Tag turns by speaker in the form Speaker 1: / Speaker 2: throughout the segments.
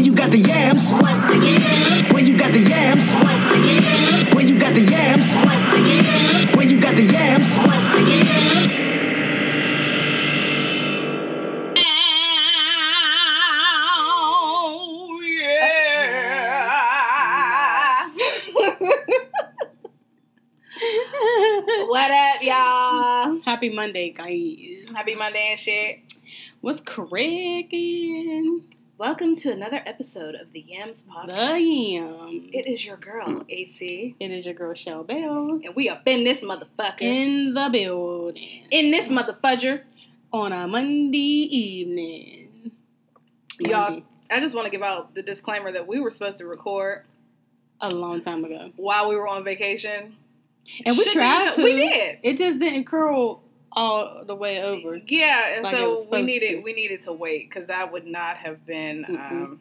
Speaker 1: When you got the yams.
Speaker 2: What's the yam?
Speaker 1: When you got the yams.
Speaker 2: What's the yam?
Speaker 1: When you got the yams.
Speaker 2: What's the yam?
Speaker 1: When you got the yams.
Speaker 2: What's the yam?
Speaker 3: Oh, yeah. what up, y'all?
Speaker 4: Happy Monday, guys.
Speaker 3: Happy Monday and shit.
Speaker 4: What's cracking?
Speaker 3: Welcome to another episode of the Yams
Speaker 4: The
Speaker 3: Podcast.
Speaker 4: yam.
Speaker 3: It is your girl, AC,
Speaker 4: It is your girl Shell Bells
Speaker 3: and we up in this motherfucker.
Speaker 4: in the building
Speaker 3: In this motherfudger.
Speaker 4: on a Monday evening.
Speaker 3: Y'all, I just want to give out the disclaimer that we were supposed to record
Speaker 4: a long time ago,
Speaker 3: while we were on vacation.
Speaker 4: and we
Speaker 3: Shouldn't
Speaker 4: tried
Speaker 3: have-
Speaker 4: to.
Speaker 3: We did.
Speaker 4: It just didn't curl all the way over.
Speaker 3: Yeah, and
Speaker 4: Like
Speaker 3: so we needed
Speaker 4: to.
Speaker 3: we needed to wait because that would not have been.
Speaker 4: Mm-mm.
Speaker 3: Um,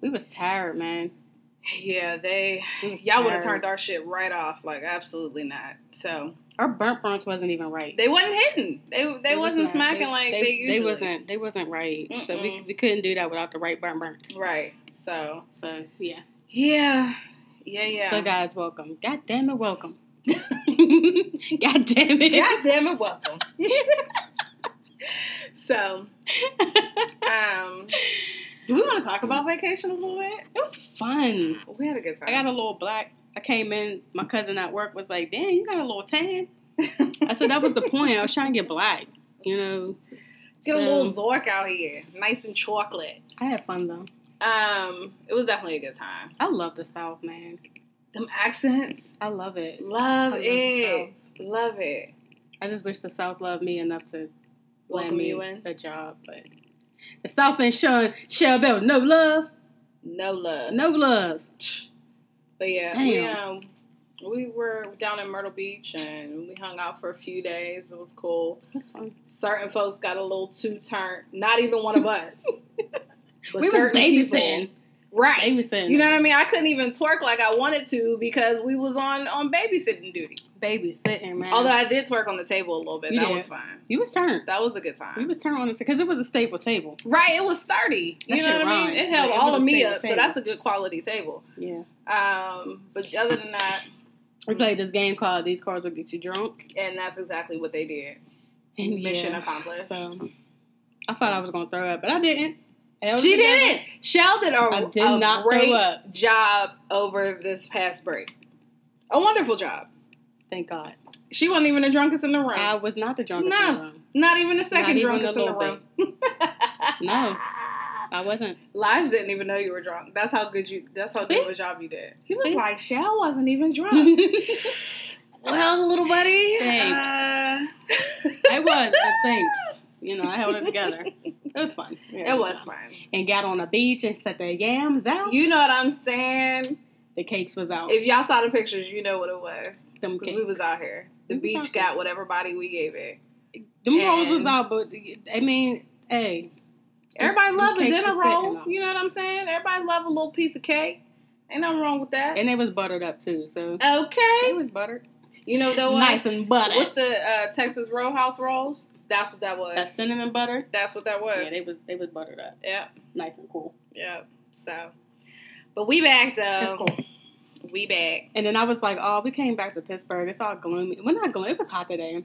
Speaker 4: We was tired, man.
Speaker 3: yeah, they y'all would have turned our shit right off. Like absolutely not. So
Speaker 4: Our burnt burns wasn't even right.
Speaker 3: they wasn't hitting. They they,
Speaker 4: They was
Speaker 3: wasn't smacking like they,
Speaker 4: they,
Speaker 3: usually.
Speaker 4: wasn't they wasn't right. So we,
Speaker 3: Mm-mm.
Speaker 4: we couldn't do that without the right burnt burns.
Speaker 3: right. So
Speaker 4: So yeah.
Speaker 3: yeah, yeah, yeah.
Speaker 4: So guys, welcome. God damn it, welcome. God damn it.
Speaker 3: God damn it, welcome. so, um, do we want to talk about vacation a little bit?
Speaker 4: It was fun.
Speaker 3: We had a good time.
Speaker 4: I got a little black. I came in. My cousin at work was like, "Damn, you got a little tan." I said that was the point. I was trying to get black. You know.
Speaker 3: get a little Zork out here, nice and chocolate.
Speaker 4: I had fun though.
Speaker 3: Um, it was definitely a good time.
Speaker 4: I love the South, man.
Speaker 3: Them accents,
Speaker 4: I love it.
Speaker 3: love
Speaker 4: I love
Speaker 3: it, love it.
Speaker 4: I just wish the South loved me enough to
Speaker 3: Welcome
Speaker 4: land me
Speaker 3: you in.
Speaker 4: a job, but the South ain't showing Shell Bell no love,
Speaker 3: No love,
Speaker 4: no love.
Speaker 3: But yeah, we um we were down in Myrtle Beach and we hung out for a few days. It was cool.
Speaker 4: That's fun.
Speaker 3: Certain folks got a little too turned. Not even one of us.
Speaker 4: We was
Speaker 3: certain people-
Speaker 4: babysitting.
Speaker 3: Right?
Speaker 4: Babysitting.
Speaker 3: You know what I mean? I couldn't even twerk like I wanted to because we was on on babysitting duty.
Speaker 4: Babysitting, man.
Speaker 3: Although I did twerk on the table a little bit.
Speaker 4: You
Speaker 3: that
Speaker 4: did.
Speaker 3: was fine.
Speaker 4: you was turned.
Speaker 3: That was a good
Speaker 4: time.
Speaker 3: time.
Speaker 4: was turned on it because it was a stable table.
Speaker 3: Right? It was sturdy. You know what I mean? It held all of me up, so that's a good quality table.
Speaker 4: Yeah.
Speaker 3: Um, but other than that,
Speaker 4: We played this game called These Cards Will Get You Drunk.
Speaker 3: and that's exactly what they did.
Speaker 4: And
Speaker 3: Mission
Speaker 4: yeah,
Speaker 3: accomplished.
Speaker 4: So I thought I was gonna throw up, but I didn't.
Speaker 3: She didn't. Shell did a,
Speaker 4: I did
Speaker 3: a
Speaker 4: not throw
Speaker 3: great
Speaker 4: up.
Speaker 3: job over this past break. A wonderful job.
Speaker 4: Thank God.
Speaker 3: She wasn't even the drunkest in the room.
Speaker 4: I was not the drunkest
Speaker 3: No.
Speaker 4: in the room.
Speaker 3: Not even the second
Speaker 4: even
Speaker 3: drunkest in the room.
Speaker 4: No. I wasn't.
Speaker 3: Lige didn't even know you were drunk. That's how good you. That's how
Speaker 4: See?
Speaker 3: good of a job you did. He was
Speaker 4: See?
Speaker 3: like, "Shell wasn't even drunk." well, little buddy,
Speaker 4: Thanks.
Speaker 3: uh,
Speaker 4: I was, but thanks. You know, I held it together. It was fun. Yeah,
Speaker 3: it was fun.
Speaker 4: And got on the beach and set the yams out.
Speaker 3: You know what I'm saying?
Speaker 4: the cakes was out.
Speaker 3: If y'all saw the pictures, you know what it was.
Speaker 4: Them
Speaker 3: Because
Speaker 4: cakes.
Speaker 3: we was out here. The
Speaker 4: We
Speaker 3: beach got whatever body we gave it.
Speaker 4: Them rolls was out, but I mean, hey,
Speaker 3: Everybody
Speaker 4: Them
Speaker 3: love a dinner roll. You know what I'm saying? Everybody love a little piece of cake. Ain't nothing wrong with that.
Speaker 4: and it was buttered up too. So
Speaker 3: okay.
Speaker 4: it was buttered,
Speaker 3: You know that was
Speaker 4: nice and buttered.
Speaker 3: What's the uh, Texas Roadhouse rolls? That's what that was.
Speaker 4: that cinnamon butter?
Speaker 3: That's what that was.
Speaker 4: Yeah, they was they was buttered up,
Speaker 3: Yep.
Speaker 4: nice and cool.
Speaker 3: Yep. So, but we back though.
Speaker 4: Um, it's cool.
Speaker 3: We back.
Speaker 4: And then I was like, oh, we came back to Pittsburgh. It's all gloomy. Well, not gloomy. It was hot today,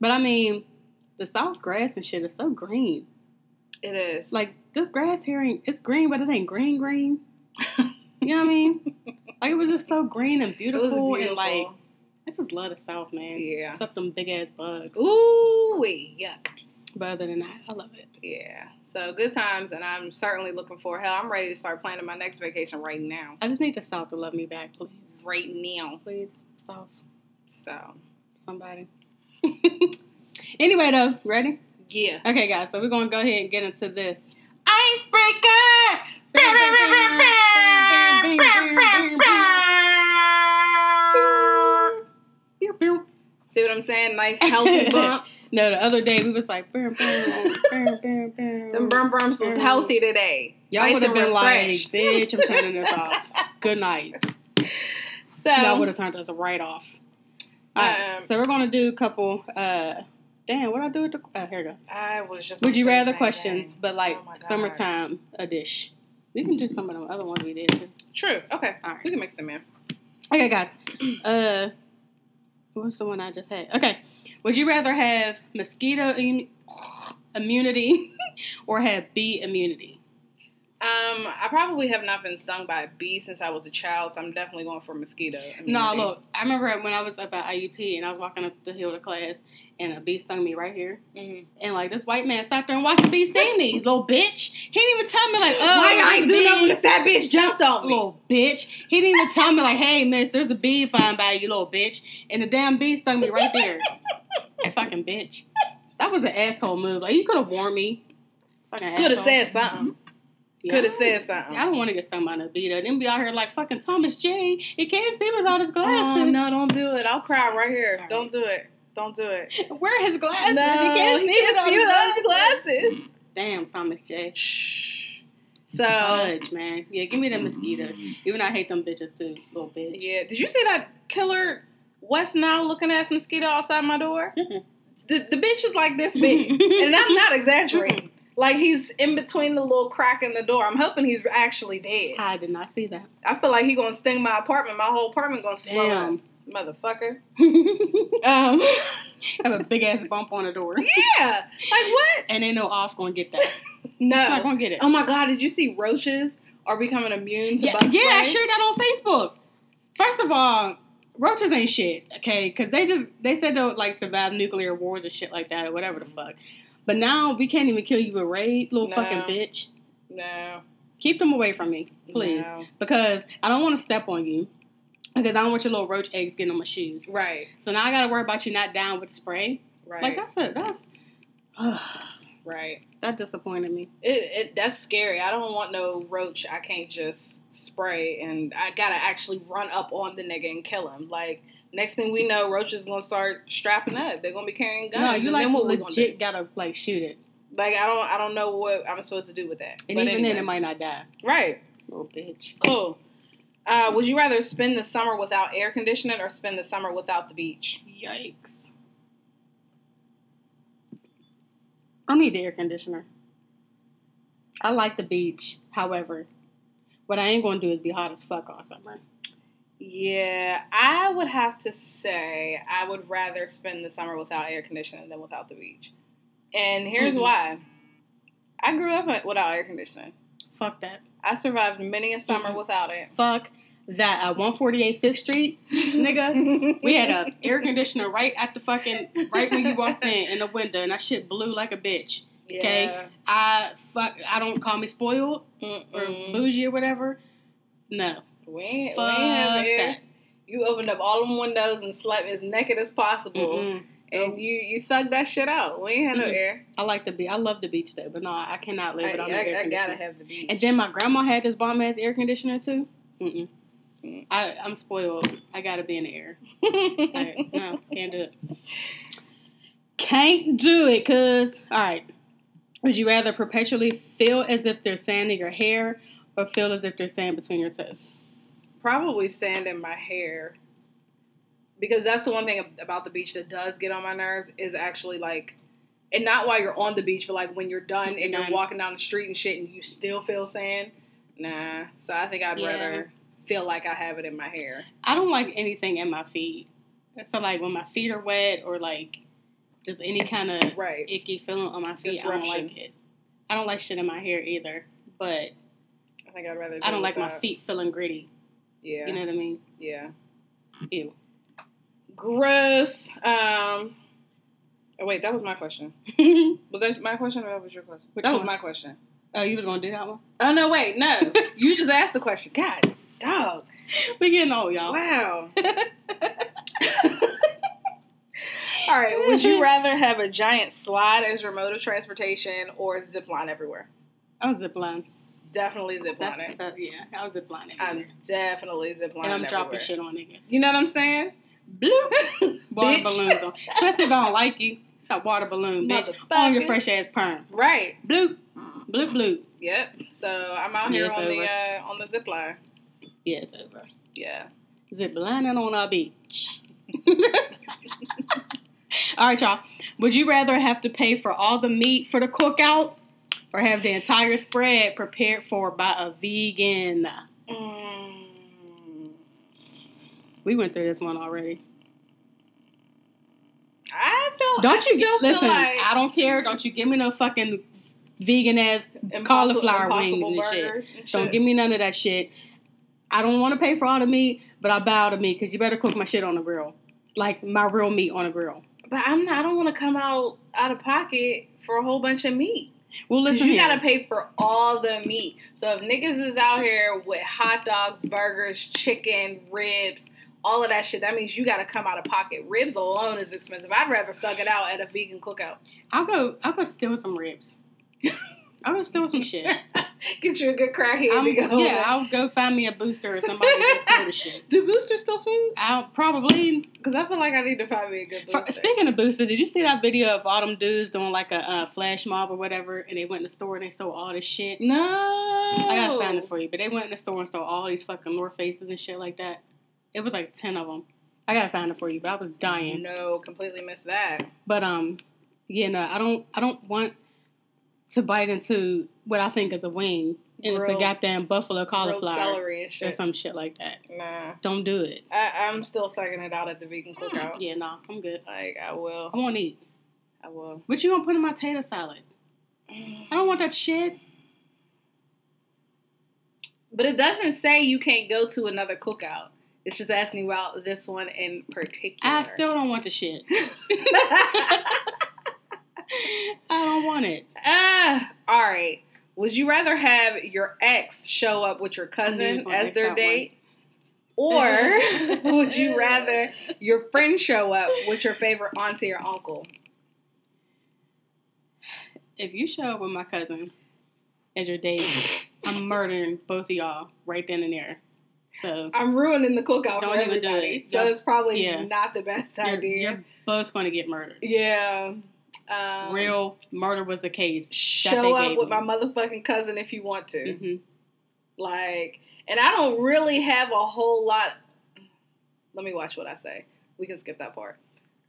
Speaker 4: but I mean, the South grass and shit is so green.
Speaker 3: It is
Speaker 4: Like this grass here ain't it's green, but it ain't green green. You know what I mean? Like it was just so green and beautiful,
Speaker 3: beautiful.
Speaker 4: and like I just love the South, man.
Speaker 3: Yeah.
Speaker 4: Except them big ass bugs.
Speaker 3: ooh wee yuck.
Speaker 4: But other than that, I love it.
Speaker 3: Yeah. So good times, and I'm certainly looking for. Hell, I'm ready to start planning my next vacation right now.
Speaker 4: I just need the South to love me back, please.
Speaker 3: Right now.
Speaker 4: Please, South,
Speaker 3: So
Speaker 4: somebody. anyway, though, ready?
Speaker 3: yeah.
Speaker 4: Okay, guys. So we're gonna go ahead and get into this.
Speaker 3: Icebreaker. See what I'm saying? Nice healthy bumps.
Speaker 4: No, the other day we was like, "Bam, bam, bam, bam, bam."
Speaker 3: Them burn bumps was healthy today.
Speaker 4: Y'all
Speaker 3: Nice
Speaker 4: would have been like,
Speaker 3: refreshed.
Speaker 4: "Bitch, I'm turning this off." Good night.
Speaker 3: So
Speaker 4: Y'all would have turned us right off. All right,
Speaker 3: Um,
Speaker 4: so we're gonna do a couple. uh Damn, what I do with the? Uh, here we go.
Speaker 3: I was just.
Speaker 4: Would you rather questions,
Speaker 3: thing.
Speaker 4: but like
Speaker 3: Oh
Speaker 4: summertime a dish. We can do some of them other ones we did too.
Speaker 3: True. Okay.
Speaker 4: All right.
Speaker 3: We can mix them in.
Speaker 4: Okay, guys. Uh, what's the one I just had? Okay. Would you rather have mosquito immu- immunity or have bee immunity?
Speaker 3: Um, I probably have not been stung by a bee since I was a child, so I'm definitely going for mosquito.
Speaker 4: No, look. I remember when I was up at IUP and I was walking up the hill to class, and a bee stung me right here.
Speaker 3: Mhm.
Speaker 4: And like this white man sat there and watched the bee sting me, little bitch. He didn't even tell me like, oh,
Speaker 3: Why I ain't do nothing when the fat bitch jumped on me?
Speaker 4: little bitch. He didn't even tell me like, hey, miss, there's a bee flying by you, little bitch. And the damn bee stung me right there. that fucking bitch. That was an asshole move. Like you could have warned me. Fucking
Speaker 3: Could have said something.
Speaker 4: Yeah.
Speaker 3: Could have said something.
Speaker 4: I don't want to get stung by no bee though. Then be out here like fucking Thomas J. He can't see without his oh, glasses.
Speaker 3: Oh no, don't do it. I'll cry right here.
Speaker 4: All
Speaker 3: Don't do it. Don't do it.
Speaker 4: Wear his glasses?
Speaker 3: No,
Speaker 4: he can't see without his
Speaker 3: without
Speaker 4: glasses.
Speaker 3: his glasses.
Speaker 4: Damn, Thomas J.
Speaker 3: So
Speaker 4: Fudge, man. Yeah, give me the mosquitoes. Mm-hmm. Even I hate them bitches too, little bitch.
Speaker 3: yeah, did you see that killer West Nile looking ass mosquito outside my door? The the bitch is like this big, and I'm not exaggerating. Like he's in between the little crack in the door. I'm hoping he's actually dead.
Speaker 4: I did not see that.
Speaker 3: I feel like he gonna sting my apartment. My whole apartment gonna swell up, motherfucker. Um,
Speaker 4: Have a big ass bump on the door.
Speaker 3: yeah, like what?
Speaker 4: And ain't no off gonna get that.
Speaker 3: No.
Speaker 4: Not gonna get it.
Speaker 3: Oh my god, did you see roaches are becoming immune to
Speaker 4: yeah,
Speaker 3: bug
Speaker 4: yeah, I shared that on Facebook. First of all, roaches ain't shit, okay? Because they just they said they'll like survive nuclear wars and shit like that or whatever the fuck. But now we can't even kill you with raid, little
Speaker 3: No.
Speaker 4: fucking bitch.
Speaker 3: No,
Speaker 4: Keep them away from me, please,
Speaker 3: No.
Speaker 4: because I don't want to step on you. Because I don't want your little roach eggs getting on my shoes.
Speaker 3: Right,
Speaker 4: So now I gotta worry about you not down with the spray.
Speaker 3: right,
Speaker 4: Like that's a that's
Speaker 3: right.
Speaker 4: that disappointed me.
Speaker 3: It, it that's scary. I don't want no roach. I can't just spray and I gotta actually run up on the nigga and kill him. Like next thing we know, roaches is gonna start strapping up. They're gonna be carrying guns.
Speaker 4: no, you
Speaker 3: and
Speaker 4: like
Speaker 3: then what we gonna do?
Speaker 4: legit gotta like shoot it,
Speaker 3: Like I don't I don't know what I'm supposed to do with that.
Speaker 4: and
Speaker 3: But
Speaker 4: even
Speaker 3: anyway.
Speaker 4: then it might not die.
Speaker 3: right.
Speaker 4: Little bitch.
Speaker 3: Cool. Uh, would you rather spend the summer without air conditioning or spend the summer without the beach?
Speaker 4: Yikes. I need the air conditioner. I like the beach. However, what I ain't gonna do is be hot as fuck all summer.
Speaker 3: Yeah, I would have to say I would rather spend the summer without air conditioning than without the beach. And here's
Speaker 4: Mhm.
Speaker 3: why. I grew up without air conditioning.
Speaker 4: Fuck that.
Speaker 3: I survived many a summer
Speaker 4: Mhm.
Speaker 3: without it.
Speaker 4: Fuck that. At 148 Fifth Street, nigga, we had a air conditioner right at the fucking right when you walked in in the window, and that shit blew like a bitch. Okay.
Speaker 3: Yeah.
Speaker 4: I fuck. I don't call me spoiled or
Speaker 3: Mm-mm.
Speaker 4: bougie or whatever. No.
Speaker 3: We ain't, we have
Speaker 4: that.
Speaker 3: You opened up all them windows and slept as naked as possible,
Speaker 4: Mm-mm.
Speaker 3: and you you thugged that shit out. We ain't had no
Speaker 4: Mm-mm.
Speaker 3: air.
Speaker 4: I like the beach. I love the beach though, but no, I cannot live
Speaker 3: I,
Speaker 4: without no
Speaker 3: I-
Speaker 4: air
Speaker 3: I gotta have the beach.
Speaker 4: And then my grandma had this bomb ass air conditioner too. Mm-mm.
Speaker 3: Mm.
Speaker 4: I, I'm spoiled. I gotta be in the air. Like, no, can't do it. Can't do it, cause all right. Would you rather perpetually feel as if there's sand in your hair, or feel as if they're sand between your toes?
Speaker 3: Probably sand in my hair. Because that's the one thing about the beach that does get on my nerves is actually like, and not while you're on the beach, but like when you're done and you're walking down the street and shit and you still feel sand. Nah. So I think I'd
Speaker 4: Yeah.
Speaker 3: rather feel like I have it in my hair.
Speaker 4: I don't like anything in my feet. So like when my feet are wet, or like just any kind of
Speaker 3: Right.
Speaker 4: icky feeling on my feet. I don't like it. I don't like shit in my hair either. But
Speaker 3: I think I'd rather.
Speaker 4: I don't like my feet feeling gritty.
Speaker 3: Yeah.
Speaker 4: You know what I mean?
Speaker 3: Yeah.
Speaker 4: Ew.
Speaker 3: Gross. Um. Oh wait, that was my question.
Speaker 4: oh,
Speaker 3: Was that my question or that was your question?
Speaker 4: Which
Speaker 3: that was
Speaker 4: one?
Speaker 3: my question.
Speaker 4: Oh, you was gonna do that one?
Speaker 3: Oh no, wait, no. you just asked the question. God, dog.
Speaker 4: We getting old, y'all.
Speaker 3: Wow. All right. Would you rather have a giant slide as your mode of transportation or zip line everywhere?
Speaker 4: Was zip line.
Speaker 3: Definitely zip
Speaker 4: That's
Speaker 3: lining.
Speaker 4: that, yeah. I was zip lining.
Speaker 3: I'm definitely zip
Speaker 4: and
Speaker 3: lining.
Speaker 4: I'm dropping shit on niggas.
Speaker 3: You know what I'm saying?
Speaker 4: Bloop. Water balloons on. Especially if I don't like you. A water balloon, bitch. On your fresh ass perm.
Speaker 3: Right.
Speaker 4: Bloop. Bloop bloop.
Speaker 3: Yep. So I'm out here
Speaker 4: Yeah,
Speaker 3: on the uh, on the zip line.
Speaker 4: Yeah, it's over.
Speaker 3: Yeah.
Speaker 4: Zip lining on our beach. all right, y'all. Would you rather have to pay for all the meat for the cookout or have the entire spread prepared for by a vegan?
Speaker 3: Mm.
Speaker 4: We went through this one already.
Speaker 3: I feel.
Speaker 4: Don't
Speaker 3: I
Speaker 4: you listen?
Speaker 3: Feel like
Speaker 4: I don't care. Don't you give me no fucking vegan ass cauliflower wings
Speaker 3: impossible
Speaker 4: and shit.
Speaker 3: and
Speaker 4: Don't give me none of that shit. I don't want to pay for all the meat, but I bow to meat because you better cook my shit on the grill, like my real meat on a grill.
Speaker 3: But I'm not. I don't want to come out out of pocket for a whole bunch of meat.
Speaker 4: Well, listen,
Speaker 3: you
Speaker 4: here.
Speaker 3: gotta pay for all the meat. So if niggas is out here with hot dogs, burgers, chicken, ribs, all of that shit, that means you gotta come out of pocket. Ribs alone is expensive. I'd rather thug it out at a vegan cookout.
Speaker 4: I'll go. I'll go steal some ribs. I'll go steal some shit.
Speaker 3: Get you a good
Speaker 4: I'm,
Speaker 3: to go.
Speaker 4: yeah, I'll go find me a booster or somebody to steal the shit.
Speaker 3: Do boosters still food?
Speaker 4: I'll probably.
Speaker 3: Because I feel like I need to find me a good
Speaker 4: For,
Speaker 3: booster.
Speaker 4: speaking of booster, did you see that video of all them dudes doing like a uh, flash mob or whatever, and they went in the store and they stole all this shit?
Speaker 3: no.
Speaker 4: I gotta find it for you. But they went in the store and stole all these fucking North Faces and shit like that. It was like ten of them. I gotta find it for you, but I was dying.
Speaker 3: No, completely missed that.
Speaker 4: But um, yeah, no, I don't. I don't want to bite into what I think is a wing, and it's a goddamn buffalo cauliflower
Speaker 3: celery and
Speaker 4: or some shit like that.
Speaker 3: Nah.
Speaker 4: Don't do it.
Speaker 3: I, I'm still thugging it out at the vegan mm, cookout.
Speaker 4: Yeah, no, I'm good.
Speaker 3: Like, I will.
Speaker 4: I want to eat.
Speaker 3: I will.
Speaker 4: What you gonna put in my tater salad? I don't want that shit.
Speaker 3: But it doesn't say you can't go to another cookout. It's just asking about this one in particular.
Speaker 4: I still don't want the shit. I don't want it.
Speaker 3: Ah, all right. Would you rather have your ex show up with your
Speaker 4: I knew he was
Speaker 3: cousin as their date? Or would you rather your friend show up with your favorite auntie or uncle?
Speaker 4: If you show up with my cousin as your date, I'm murdering both of y'all right then and there. So
Speaker 3: I'm ruining the cookout
Speaker 4: Don't
Speaker 3: for
Speaker 4: even do
Speaker 3: everybody,
Speaker 4: it.
Speaker 3: so
Speaker 4: Yep.
Speaker 3: it's probably
Speaker 4: Yeah.
Speaker 3: not the best
Speaker 4: you're,
Speaker 3: idea.
Speaker 4: you're both going to get murdered.
Speaker 3: Yeah. Um,
Speaker 4: Real murder was the case.
Speaker 3: Show up with
Speaker 4: me.
Speaker 3: my motherfucking cousin if you want to.
Speaker 4: hmm
Speaker 3: Like, and I don't really have a whole lot. Let me watch what I say. We can skip that part.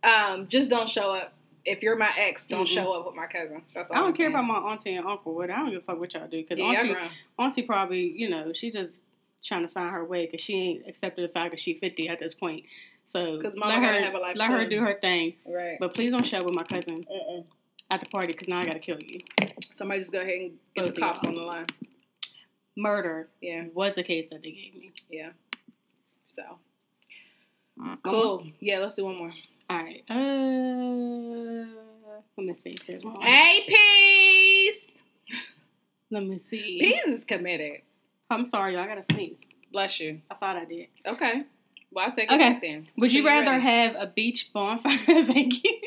Speaker 3: Um, just don't show up. If you're my ex, don't
Speaker 4: Mm-mm.
Speaker 3: show up with my cousin. That's all
Speaker 4: I don't
Speaker 3: I'm
Speaker 4: care
Speaker 3: saying.
Speaker 4: about my auntie and uncle. What I don't give a fuck what y'all do because
Speaker 3: Yeah,
Speaker 4: auntie, auntie probably you know she just trying to find her way because she ain't accepted the fact that she 50 at this point. So let her
Speaker 3: have a life
Speaker 4: let her do her thing.
Speaker 3: Right.
Speaker 4: But please don't show up with my cousin
Speaker 3: Mm-mm.
Speaker 4: at the party because now I gotta kill you.
Speaker 3: Somebody just go ahead and get
Speaker 4: Both
Speaker 3: the cops on the line.
Speaker 4: Murder
Speaker 3: Yeah.
Speaker 4: was the case that they gave me.
Speaker 3: Yeah. So cool. Yeah. Let's do one more.
Speaker 4: All right. Uh, let me see. There's one.
Speaker 3: Hey, peace.
Speaker 4: Let me see.
Speaker 3: Peace is committed.
Speaker 4: I'm sorry, y'all. I gotta sneeze.
Speaker 3: Bless you.
Speaker 4: I thought I did.
Speaker 3: Okay. Well, I'll take it
Speaker 4: Okay.
Speaker 3: back then.
Speaker 4: Would you rather
Speaker 3: ready?
Speaker 4: have a beach bonfire? thank you.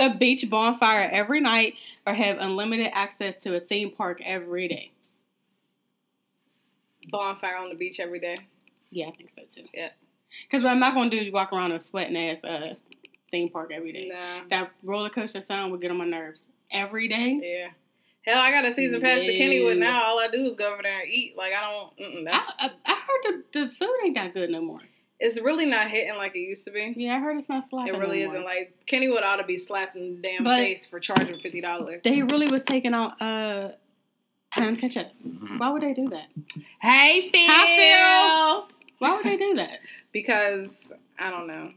Speaker 4: a beach bonfire every night, or have unlimited access to a theme park every day?
Speaker 3: bonfire on the beach every day?
Speaker 4: Yeah, I think so too.
Speaker 3: Yeah.
Speaker 4: Because what I'm not gonna do is walk around a sweating ass uh, theme park every day.
Speaker 3: Nah.
Speaker 4: That roller coaster sound would get on my nerves every day.
Speaker 3: Yeah. Hell, I got a season pass to Kennywood now. All I do is go over there and eat. Like I don't. That's,
Speaker 4: I, I, I heard the, the food ain't that good no more.
Speaker 3: it's really not hitting like it used to be.
Speaker 4: Yeah, I heard it's not slapping.
Speaker 3: It really
Speaker 4: no
Speaker 3: isn't.
Speaker 4: more.
Speaker 3: Like Kennywood ought to be slapped in the damn
Speaker 4: But-
Speaker 3: face for charging fifty dollars.
Speaker 4: They really was taking out uh, ham ketchup. Why would they do that?
Speaker 3: Hey, Phil.
Speaker 4: Hi, Phil. Why would they do that?
Speaker 3: Because I don't know.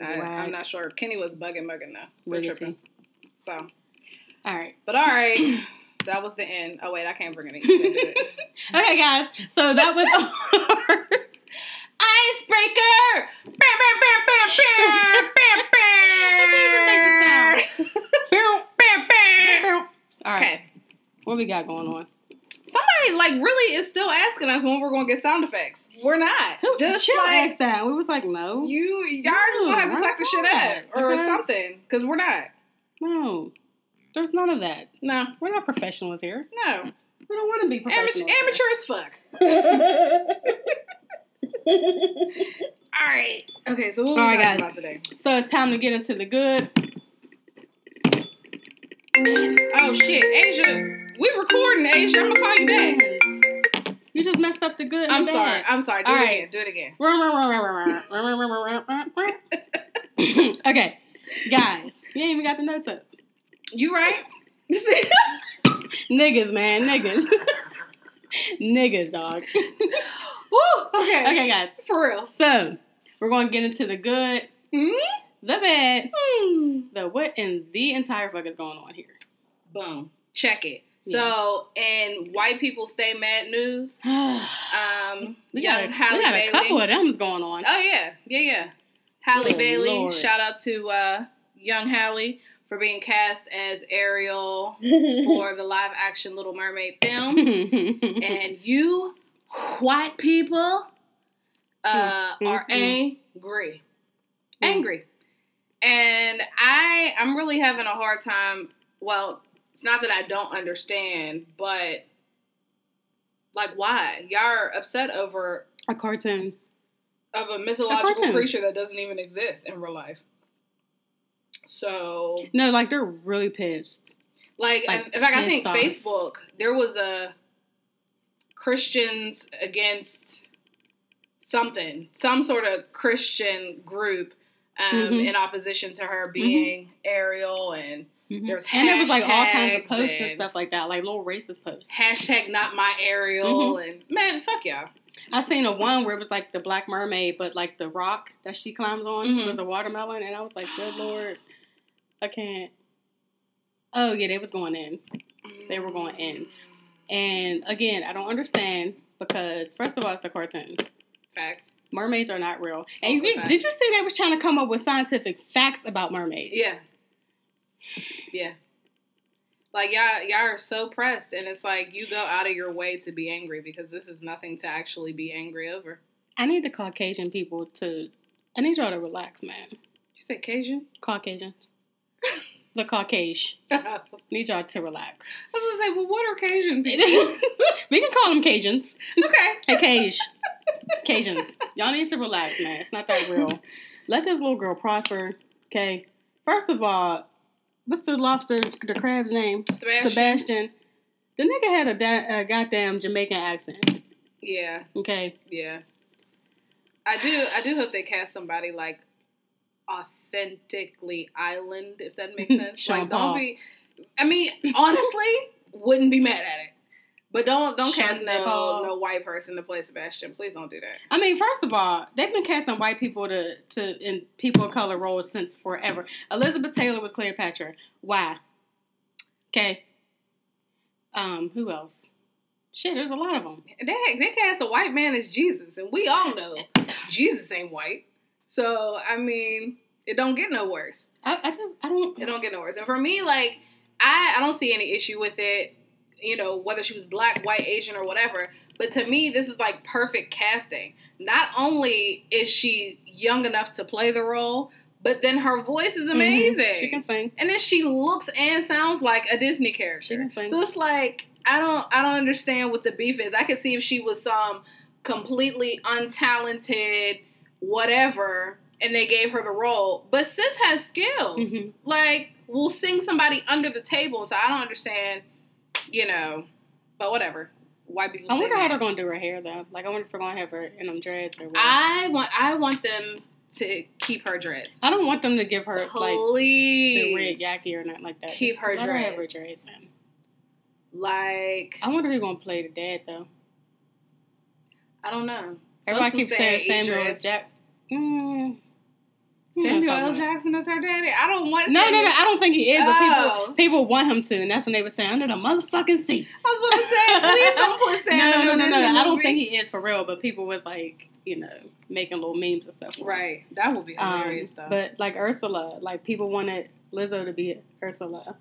Speaker 3: I, I'm not sure. Kenny was bugging, bugging though. We're
Speaker 4: Wiggity.
Speaker 3: tripping. So,
Speaker 4: All right.
Speaker 3: but all right, that was the end. Oh wait, I can't bring it in. You can do it.
Speaker 4: Okay, guys. So that was our
Speaker 3: Icebreaker. Bam, bam, bam, bam, bam, bam, bam. Bam, bam.
Speaker 4: All right.
Speaker 3: Okay.
Speaker 4: What we got going on?
Speaker 3: Somebody like really is still asking us when we're gonna get sound effects. We're not.
Speaker 4: Who
Speaker 3: just
Speaker 4: Chill
Speaker 3: like
Speaker 4: asked that. We was like, no,
Speaker 3: you, y'all just gonna have to suck the shit up or
Speaker 4: because-
Speaker 3: something, because we're not.
Speaker 4: no. There's none of that.
Speaker 3: No,
Speaker 4: We're not professionals here.
Speaker 3: no.
Speaker 4: We don't want to be
Speaker 3: Amateur,
Speaker 4: professionals.
Speaker 3: amateur as fuck. All right. Okay, so what
Speaker 4: All
Speaker 3: we
Speaker 4: right,
Speaker 3: about today?
Speaker 4: so it's time to get into the good.
Speaker 3: Oh shit, Asia, we recording, Asia. I'm gonna call you back.
Speaker 4: You just messed up the good.
Speaker 3: I'm
Speaker 4: the
Speaker 3: sorry. I'm sorry. Do
Speaker 4: All
Speaker 3: it
Speaker 4: right.
Speaker 3: again. Do it again.
Speaker 4: okay, guys, you ain't even got the notes up.
Speaker 3: You right?
Speaker 4: niggas, man, niggas, niggas, dog.
Speaker 3: Woo! Okay.
Speaker 4: Okay, guys.
Speaker 3: For real.
Speaker 4: So we're going to get into the good,
Speaker 3: Hmm?
Speaker 4: the bad, the what, in the entire fuck is going on here.
Speaker 3: Boom. Check it. So, in white people stay mad news, um,
Speaker 4: we
Speaker 3: young
Speaker 4: got, a,
Speaker 3: Halle
Speaker 4: we got
Speaker 3: Bailey.
Speaker 4: a couple of them's going on.
Speaker 3: Oh yeah, yeah, yeah. Halle
Speaker 4: Good
Speaker 3: Bailey.
Speaker 4: Lord.
Speaker 3: Shout out to uh, young Halle for being cast as Ariel for the live action Little Mermaid film. and you white people uh,
Speaker 4: Mm,
Speaker 3: are angry,
Speaker 4: Mm.
Speaker 3: angry, and I I'm really having a hard time. Well, it's not that I don't understand, but like why y'all are upset over
Speaker 4: a cartoon.
Speaker 3: of a mythological
Speaker 4: cartoon.
Speaker 3: creature that doesn't even exist in real life. So,
Speaker 4: No, like they're really pissed.
Speaker 3: like,
Speaker 4: Like,
Speaker 3: in fact, I think
Speaker 4: off.
Speaker 3: Facebook there was a Christians against something, some sort of Christian group um,
Speaker 4: Mhm.
Speaker 3: in opposition to her being Ariel and
Speaker 4: Mhm.
Speaker 3: There's
Speaker 4: and there was like all kinds of posts and
Speaker 3: and-
Speaker 4: stuff like that, like little racist posts.
Speaker 3: hashtag not my Ariel
Speaker 4: Mm-hmm.
Speaker 3: and man, fuck y'all.
Speaker 4: I seen a one where it was like the Black Mermaid, but like the rock that she climbs on
Speaker 3: Mhm.
Speaker 4: was a watermelon, and I was like, good lord, I can't. Oh yeah, they was going in, They were going in. and again, I don't understand because first of all, it's a cartoon.
Speaker 3: Facts.
Speaker 4: Mermaids are not real. And you, did you see they was trying to come up with scientific facts about mermaids?
Speaker 3: Yeah. Yeah. Like y'all y'all are so pressed and it's like you go out of your way to be angry because this is nothing to actually be angry over.
Speaker 4: I need the Caucasian people to. I need y'all to relax, man.
Speaker 3: You say Cajun?
Speaker 4: Caucasians. the Caucasian. Need y'all to relax.
Speaker 3: I was gonna say, well what are Cajun people?
Speaker 4: we can call them Cajuns.
Speaker 3: okay.
Speaker 4: Hey, Cage. Cajuns. Y'all need to relax, man. It's not that real. Let this little girl prosper, okay? First of all, what's the lobster, the crab's name?
Speaker 3: Sebastian.
Speaker 4: Sebastian. The nigga had a, da- a goddamn Jamaican accent,
Speaker 3: Yeah,
Speaker 4: okay?
Speaker 3: yeah. I do I do hope they cast somebody like authentically island, if that makes sense. Like don't be I mean, honestly, wouldn't be mad at it. But don't don't
Speaker 4: Sean
Speaker 3: cast no no white person to play Sebastian. Please don't do that.
Speaker 4: I mean, first of all, they've been casting white people to, to in people of color roles since forever. Elizabeth Taylor was Cleopatra. Why? Okay. Um, who else? Shit, there's a lot of them.
Speaker 3: They they cast a white man as Jesus, and we all know Jesus ain't white. So I mean, it don't get no worse.
Speaker 4: I, I just I don't.
Speaker 3: It don't get no worse. And for me, like I I don't see any issue with it. You know, whether she was black, white, Asian, or whatever. But to me, this is like perfect casting. Not only is she young enough to play the role, but then her voice is amazing.
Speaker 4: Mhm. She can sing.
Speaker 3: and then she looks and sounds like a Disney character.
Speaker 4: She can sing.
Speaker 3: So it's like I don't I don't understand what the beef is. I could see if she was some completely untalented whatever and they gave her the role. But sis has skills.
Speaker 4: Mhm.
Speaker 3: Like we'll sing somebody under the table. So I don't understand, you know. But whatever. White people.
Speaker 4: I wonder how they're gonna do her hair though. Like I wonder if they're gonna have her in them dreads or what.
Speaker 3: I want I want them to keep her dreads.
Speaker 4: I don't want them to give her like
Speaker 3: Please.
Speaker 4: the red yaki or nothing like that.
Speaker 3: Keep her
Speaker 4: Let her have her
Speaker 3: dreads.
Speaker 4: dreads. Man.
Speaker 3: Like
Speaker 4: I wonder who's gonna play the dad though.
Speaker 3: I don't know.
Speaker 4: Everybody keeps saying
Speaker 3: saying
Speaker 4: Samuel Jack. Mm,
Speaker 3: Samuel L.
Speaker 4: no.
Speaker 3: Jackson is her daddy. I don't want.
Speaker 4: No, no,
Speaker 3: Samuel-
Speaker 4: no. I don't think he is, but
Speaker 3: Oh.
Speaker 4: people people want him to, and that's when they were saying under the motherfucking seat.
Speaker 3: I was gonna say, please don't put Samuel.
Speaker 4: no, no, no,
Speaker 3: this
Speaker 4: no. I don't think he is for real, but people was like, you know, making little memes and stuff. him.
Speaker 3: Right, that would be
Speaker 4: Um,
Speaker 3: hilarious though.
Speaker 4: but like Ursula, like people wanted Lizzo to be Ursula,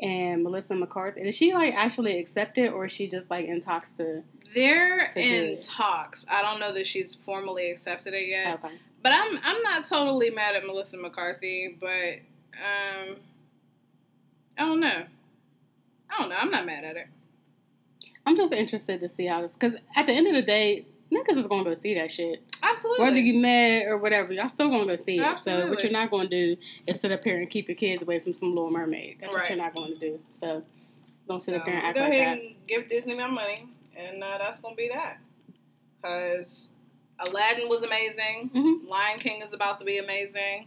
Speaker 4: and Melissa McCarthy. Did she like actually accepted, or is she just like in talks to?
Speaker 3: they're
Speaker 4: to
Speaker 3: in talks. I don't know that she's formally accepted it yet.
Speaker 4: Okay.
Speaker 3: But I'm I'm not totally mad at Melissa McCarthy. But um, I don't know. I don't know. I'm not mad at it.
Speaker 4: I'm just interested to see how this, because at the end of the day, niggas is gonna go see that shit.
Speaker 3: Absolutely.
Speaker 4: Whether you mad or whatever, y'all still gonna go see it. Absolutely. So what you're not gonna do is sit up here and keep your kids away from some Little Mermaid. That's what you're not gonna do. So don't sit
Speaker 3: So,
Speaker 4: up there and act
Speaker 3: go
Speaker 4: like
Speaker 3: ahead
Speaker 4: that.
Speaker 3: and give Disney my money, and uh, that's gonna be that. Cause Aladdin was amazing.
Speaker 4: Mhm.
Speaker 3: Lion King is about to be amazing,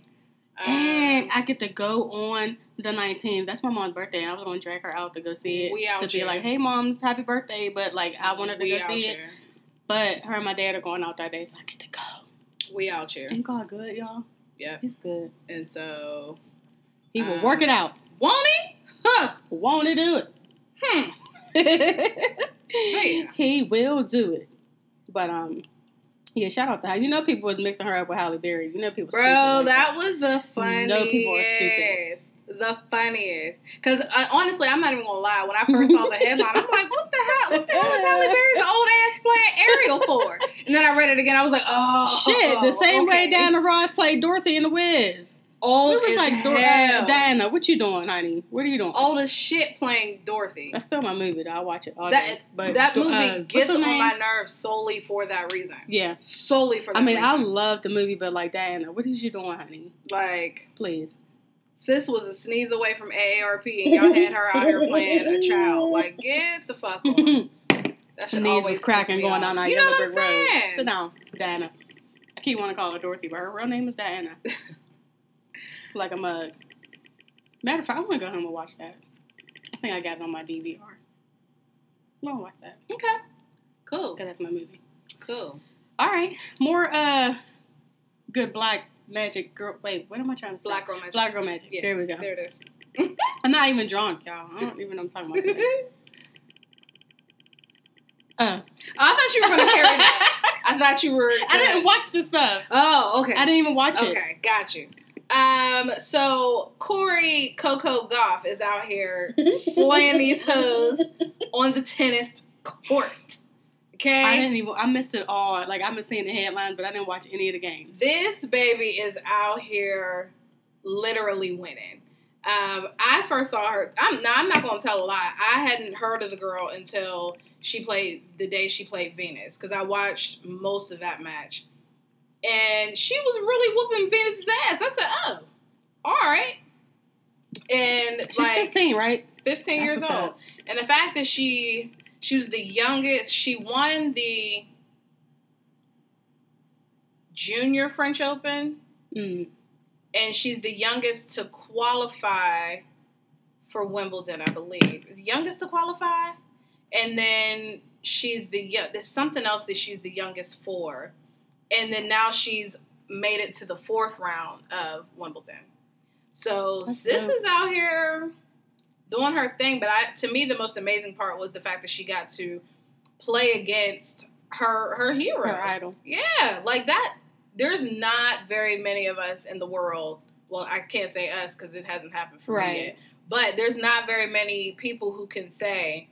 Speaker 4: And
Speaker 3: Um,
Speaker 4: I get to go on the 19th. That's my mom's birthday. And I was going to drag her out to go see it.
Speaker 3: We out
Speaker 4: to be
Speaker 3: here.
Speaker 4: like, hey, mom, happy birthday. But, like, I wanted to
Speaker 3: we
Speaker 4: go see it. But her and my dad are going out that day, so I get to go.
Speaker 3: We out here.
Speaker 4: Ain't God good, y'all?
Speaker 3: Yeah.
Speaker 4: He's good.
Speaker 3: And so,
Speaker 4: He will
Speaker 3: Um,
Speaker 4: work it out.
Speaker 3: won't he? Huh.
Speaker 4: Won't he do
Speaker 3: Hmm.
Speaker 4: it?
Speaker 3: Yeah.
Speaker 4: He will do it. But, um, yeah, shout out to her. You know, people was mixing her up with Halle Berry. You know, people
Speaker 3: Bro,
Speaker 4: stupid like
Speaker 3: that was the
Speaker 4: You
Speaker 3: funniest.
Speaker 4: know people are stupid.
Speaker 3: The funniest. Because uh, honestly, I'm not even to lie. When I first saw the headline, I'm like, what the hell? What the hell is Halle Berry's old ass playing Ariel for? And then I read it again. I was like, oh.
Speaker 4: Shit, the same way
Speaker 3: okay.
Speaker 4: Diana Ross played Dorothy in The Wiz.
Speaker 3: Old
Speaker 4: It was
Speaker 3: as
Speaker 4: like, Dor- uh, Diana, what you doing, honey? What are you doing?
Speaker 3: Old as shit playing Dorothy.
Speaker 4: That's still my movie, though. I watch it all
Speaker 3: That,
Speaker 4: day. But
Speaker 3: that movie
Speaker 4: uh,
Speaker 3: gets on
Speaker 4: name?
Speaker 3: my nerves solely for that reason.
Speaker 4: Yeah.
Speaker 3: Solely for that
Speaker 4: I mean, I love the movie, but like Diana, what is you doing, honey?
Speaker 3: like,
Speaker 4: Please.
Speaker 3: sis was a sneeze away from AARP and y'all had her out here playing a child. Like, get the fuck on. That should
Speaker 4: Knees
Speaker 3: always
Speaker 4: was cracking going down that
Speaker 3: You know
Speaker 4: yellow
Speaker 3: what I'm
Speaker 4: brick road. Sit down, Diana. I keep wanting to call her Dorothy, but her real name is Diana. like a mug. Matter of fact, I'm gonna go home and watch that. I think I got it on my DVR. I'm gonna watch that
Speaker 3: Okay. Cool.
Speaker 4: because that's my movie.
Speaker 3: Cool.
Speaker 4: All right, more uh, good black magic girl. Wait, what am I trying to say?
Speaker 3: Black girl magic.
Speaker 4: Black girl magic.
Speaker 3: Yeah,
Speaker 4: There we go.
Speaker 3: There it is.
Speaker 4: I'm not even drunk, y'all. I don't even know what I'm talking about. Uh,
Speaker 3: I thought you were to carry that. I thought you were.
Speaker 4: I didn't watch the stuff.
Speaker 3: Oh, okay.
Speaker 4: I didn't even watch it.
Speaker 3: Okay, got you. Um, so Cori Coco Gauff is out here slaying these hoes on the tennis court. Okay,
Speaker 4: I didn't even. I missed it all. Like I've been seeing the headlines, but I didn't watch any of the games.
Speaker 3: this baby is out here literally winning. Um, I first saw her. I'm no, I'm not gonna tell a lie. I hadn't heard of the girl until she played the day she played Venus because I watched most of that match, and she was really whooping Venus's ass. I said, "Oh, all right." And
Speaker 4: She's
Speaker 3: like
Speaker 4: 15, right?
Speaker 3: 15
Speaker 4: That's
Speaker 3: years old. And the fact that she she was the youngest, she won the junior French Open
Speaker 4: Mm.
Speaker 3: and she's the youngest to qualify for Wimbledon, I believe. The youngest to qualify, and then she's the there's something else that she's the youngest for, and then now she's made it to the fourth round of Wimbledon. So
Speaker 4: That's
Speaker 3: sis
Speaker 4: dope.
Speaker 3: is out here doing her thing. But I, to me, the most amazing part was the fact that she got to play against her her hero.
Speaker 4: Her idol.
Speaker 3: Yeah, like that. There's not very many of us in the world. Well, I can't say us because it hasn't happened for
Speaker 4: Right.
Speaker 3: me yet. But there's not very many people who can say,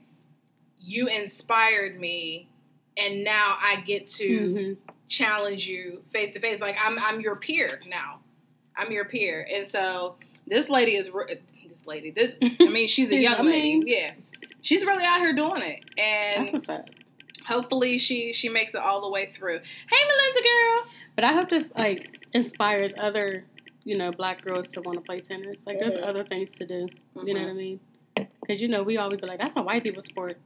Speaker 3: "You inspired me, and now I get to
Speaker 4: Mhm.
Speaker 3: Challenge you face to face. Like I'm, I'm your peer now. I'm your peer." And so this lady is this lady. This I mean, she's a young
Speaker 4: I
Speaker 3: lady. yeah, she's really out here doing it, and
Speaker 4: That's what's up.
Speaker 3: hopefully she she makes it all the way through. Hey, Melinda girl.
Speaker 4: But I hope this like inspires other, you know, black girls to want to play tennis. Like there's other things to do. You know
Speaker 3: Mhm.
Speaker 4: what I mean? Because you know we always be like, that's a white people sport,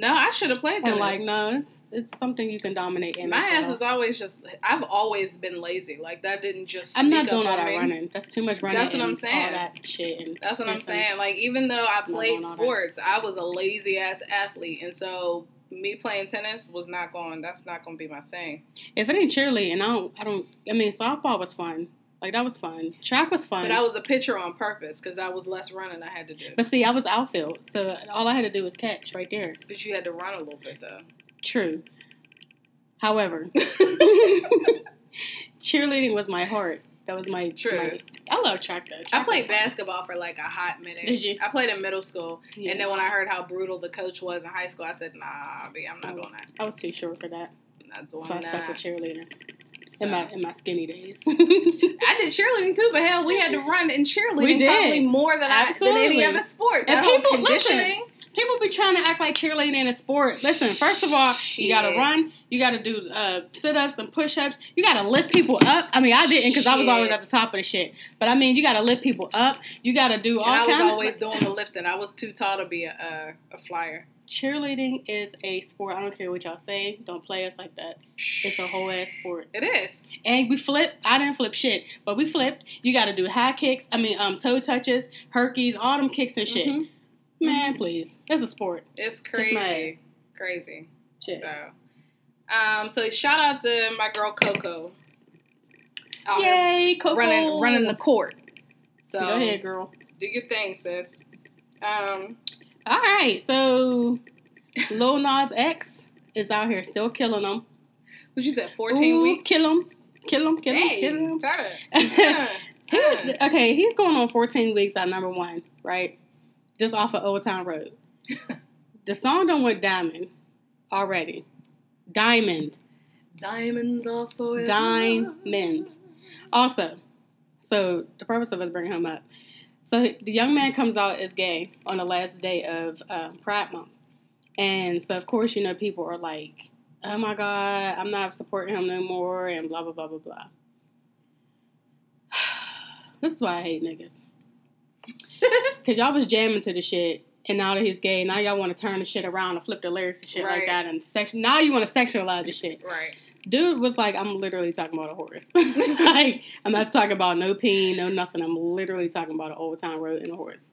Speaker 3: No, I should have played tennis.
Speaker 4: and like no, it's, it's something you can dominate in.
Speaker 3: my ass
Speaker 4: well.
Speaker 3: is always just. I've always been lazy. Like that didn't just.
Speaker 4: I'm not doing all that running. That's too much running.
Speaker 3: That's what I'm saying.
Speaker 4: All that shit.
Speaker 3: That's what I'm saying. Like even though I played
Speaker 4: doing all that.
Speaker 3: sports, I was a lazy ass athlete, and so me playing tennis was not going. That's not going to be my thing.
Speaker 4: If it ain't cheerleading, I don't. I don't. I mean, softball was fun. Like that was fun. Track was fun.
Speaker 3: But I was a pitcher on purpose because I was less running I had to do.
Speaker 4: But see, I was outfield, so all I had to do was catch right there.
Speaker 3: But you had to run a little bit though.
Speaker 4: True. However, cheerleading was my heart. That was my
Speaker 3: True.
Speaker 4: my- I love track though.
Speaker 3: I played basketball for like a hot minute.
Speaker 4: Did you?
Speaker 3: I played in middle school,
Speaker 4: Yeah.
Speaker 3: and then when I heard how brutal the coach was in high school, I said, "Nah, B, I'm
Speaker 4: I
Speaker 3: not
Speaker 4: was,
Speaker 3: doing that.
Speaker 4: I was too short for that,
Speaker 3: not doing
Speaker 4: so I stuck with cheerleading
Speaker 3: So-
Speaker 4: in my in my skinny days.
Speaker 3: I did cheerleading too, but hell, we had to run in cheerleading probably more than I, than any other sport.
Speaker 4: And
Speaker 3: That
Speaker 4: people- listen,
Speaker 3: conditioning.
Speaker 4: People be trying to act like cheerleading in a sport. Listen, first of all, you gotta run, you gotta do uh, sit ups and push ups, you gotta lift people up. I mean, I didn't because I was always at the top of the shit. But I mean, you gotta lift people up. You gotta do all
Speaker 3: And I was always
Speaker 4: of.
Speaker 3: doing the lifting. I was too tall to be a, a, a flyer.
Speaker 4: Cheerleading is a sport. I don't care what y'all say. Don't play us like that. It's a whole ass sport.
Speaker 3: It is.
Speaker 4: And we flip. I didn't flip shit, but we flipped. You got to do high kicks. I mean, um, toe touches, herkies, all them kicks and shit.
Speaker 3: Mhm.
Speaker 4: Man, please, it's a sport.
Speaker 3: It's crazy. Crazy.
Speaker 4: Shit.
Speaker 3: So, um, so shout out to my girl Coco. Here
Speaker 4: Yay, Coco.
Speaker 3: running running the court. So
Speaker 4: Go ahead, girl.
Speaker 3: do your thing, sis. Um,
Speaker 4: All right, so Lil Nas X is out here still killing them.
Speaker 3: what you said? Fourteen
Speaker 4: Ooh,
Speaker 3: weeks.
Speaker 4: Kill him, kill him, kill him,
Speaker 3: Hey,
Speaker 4: kill him. Okay, he's going on 14 weeks at number one, right? Just off of Old Town Road. the song done went diamond already. Diamond.
Speaker 3: Diamonds are forever.
Speaker 4: Diamonds. Also, so the purpose of us bringing him up. So the young man comes out as gay on the last day of um, Pride Month. And so, of course, you know, people are like, oh my God, I'm not supporting him no more, and blah, blah, blah, blah, blah. this is why I hate niggas. Because y'all was jamming to the shit, and now that he's gay, now y'all want to turn the shit around and flip the lyrics and shit like that. And sex- now you want to sexualize the shit.
Speaker 3: Right.
Speaker 4: Dude was like, I'm literally talking about a horse. like, I'm not talking about no peen, no nothing. I'm literally talking about an old town road and a horse.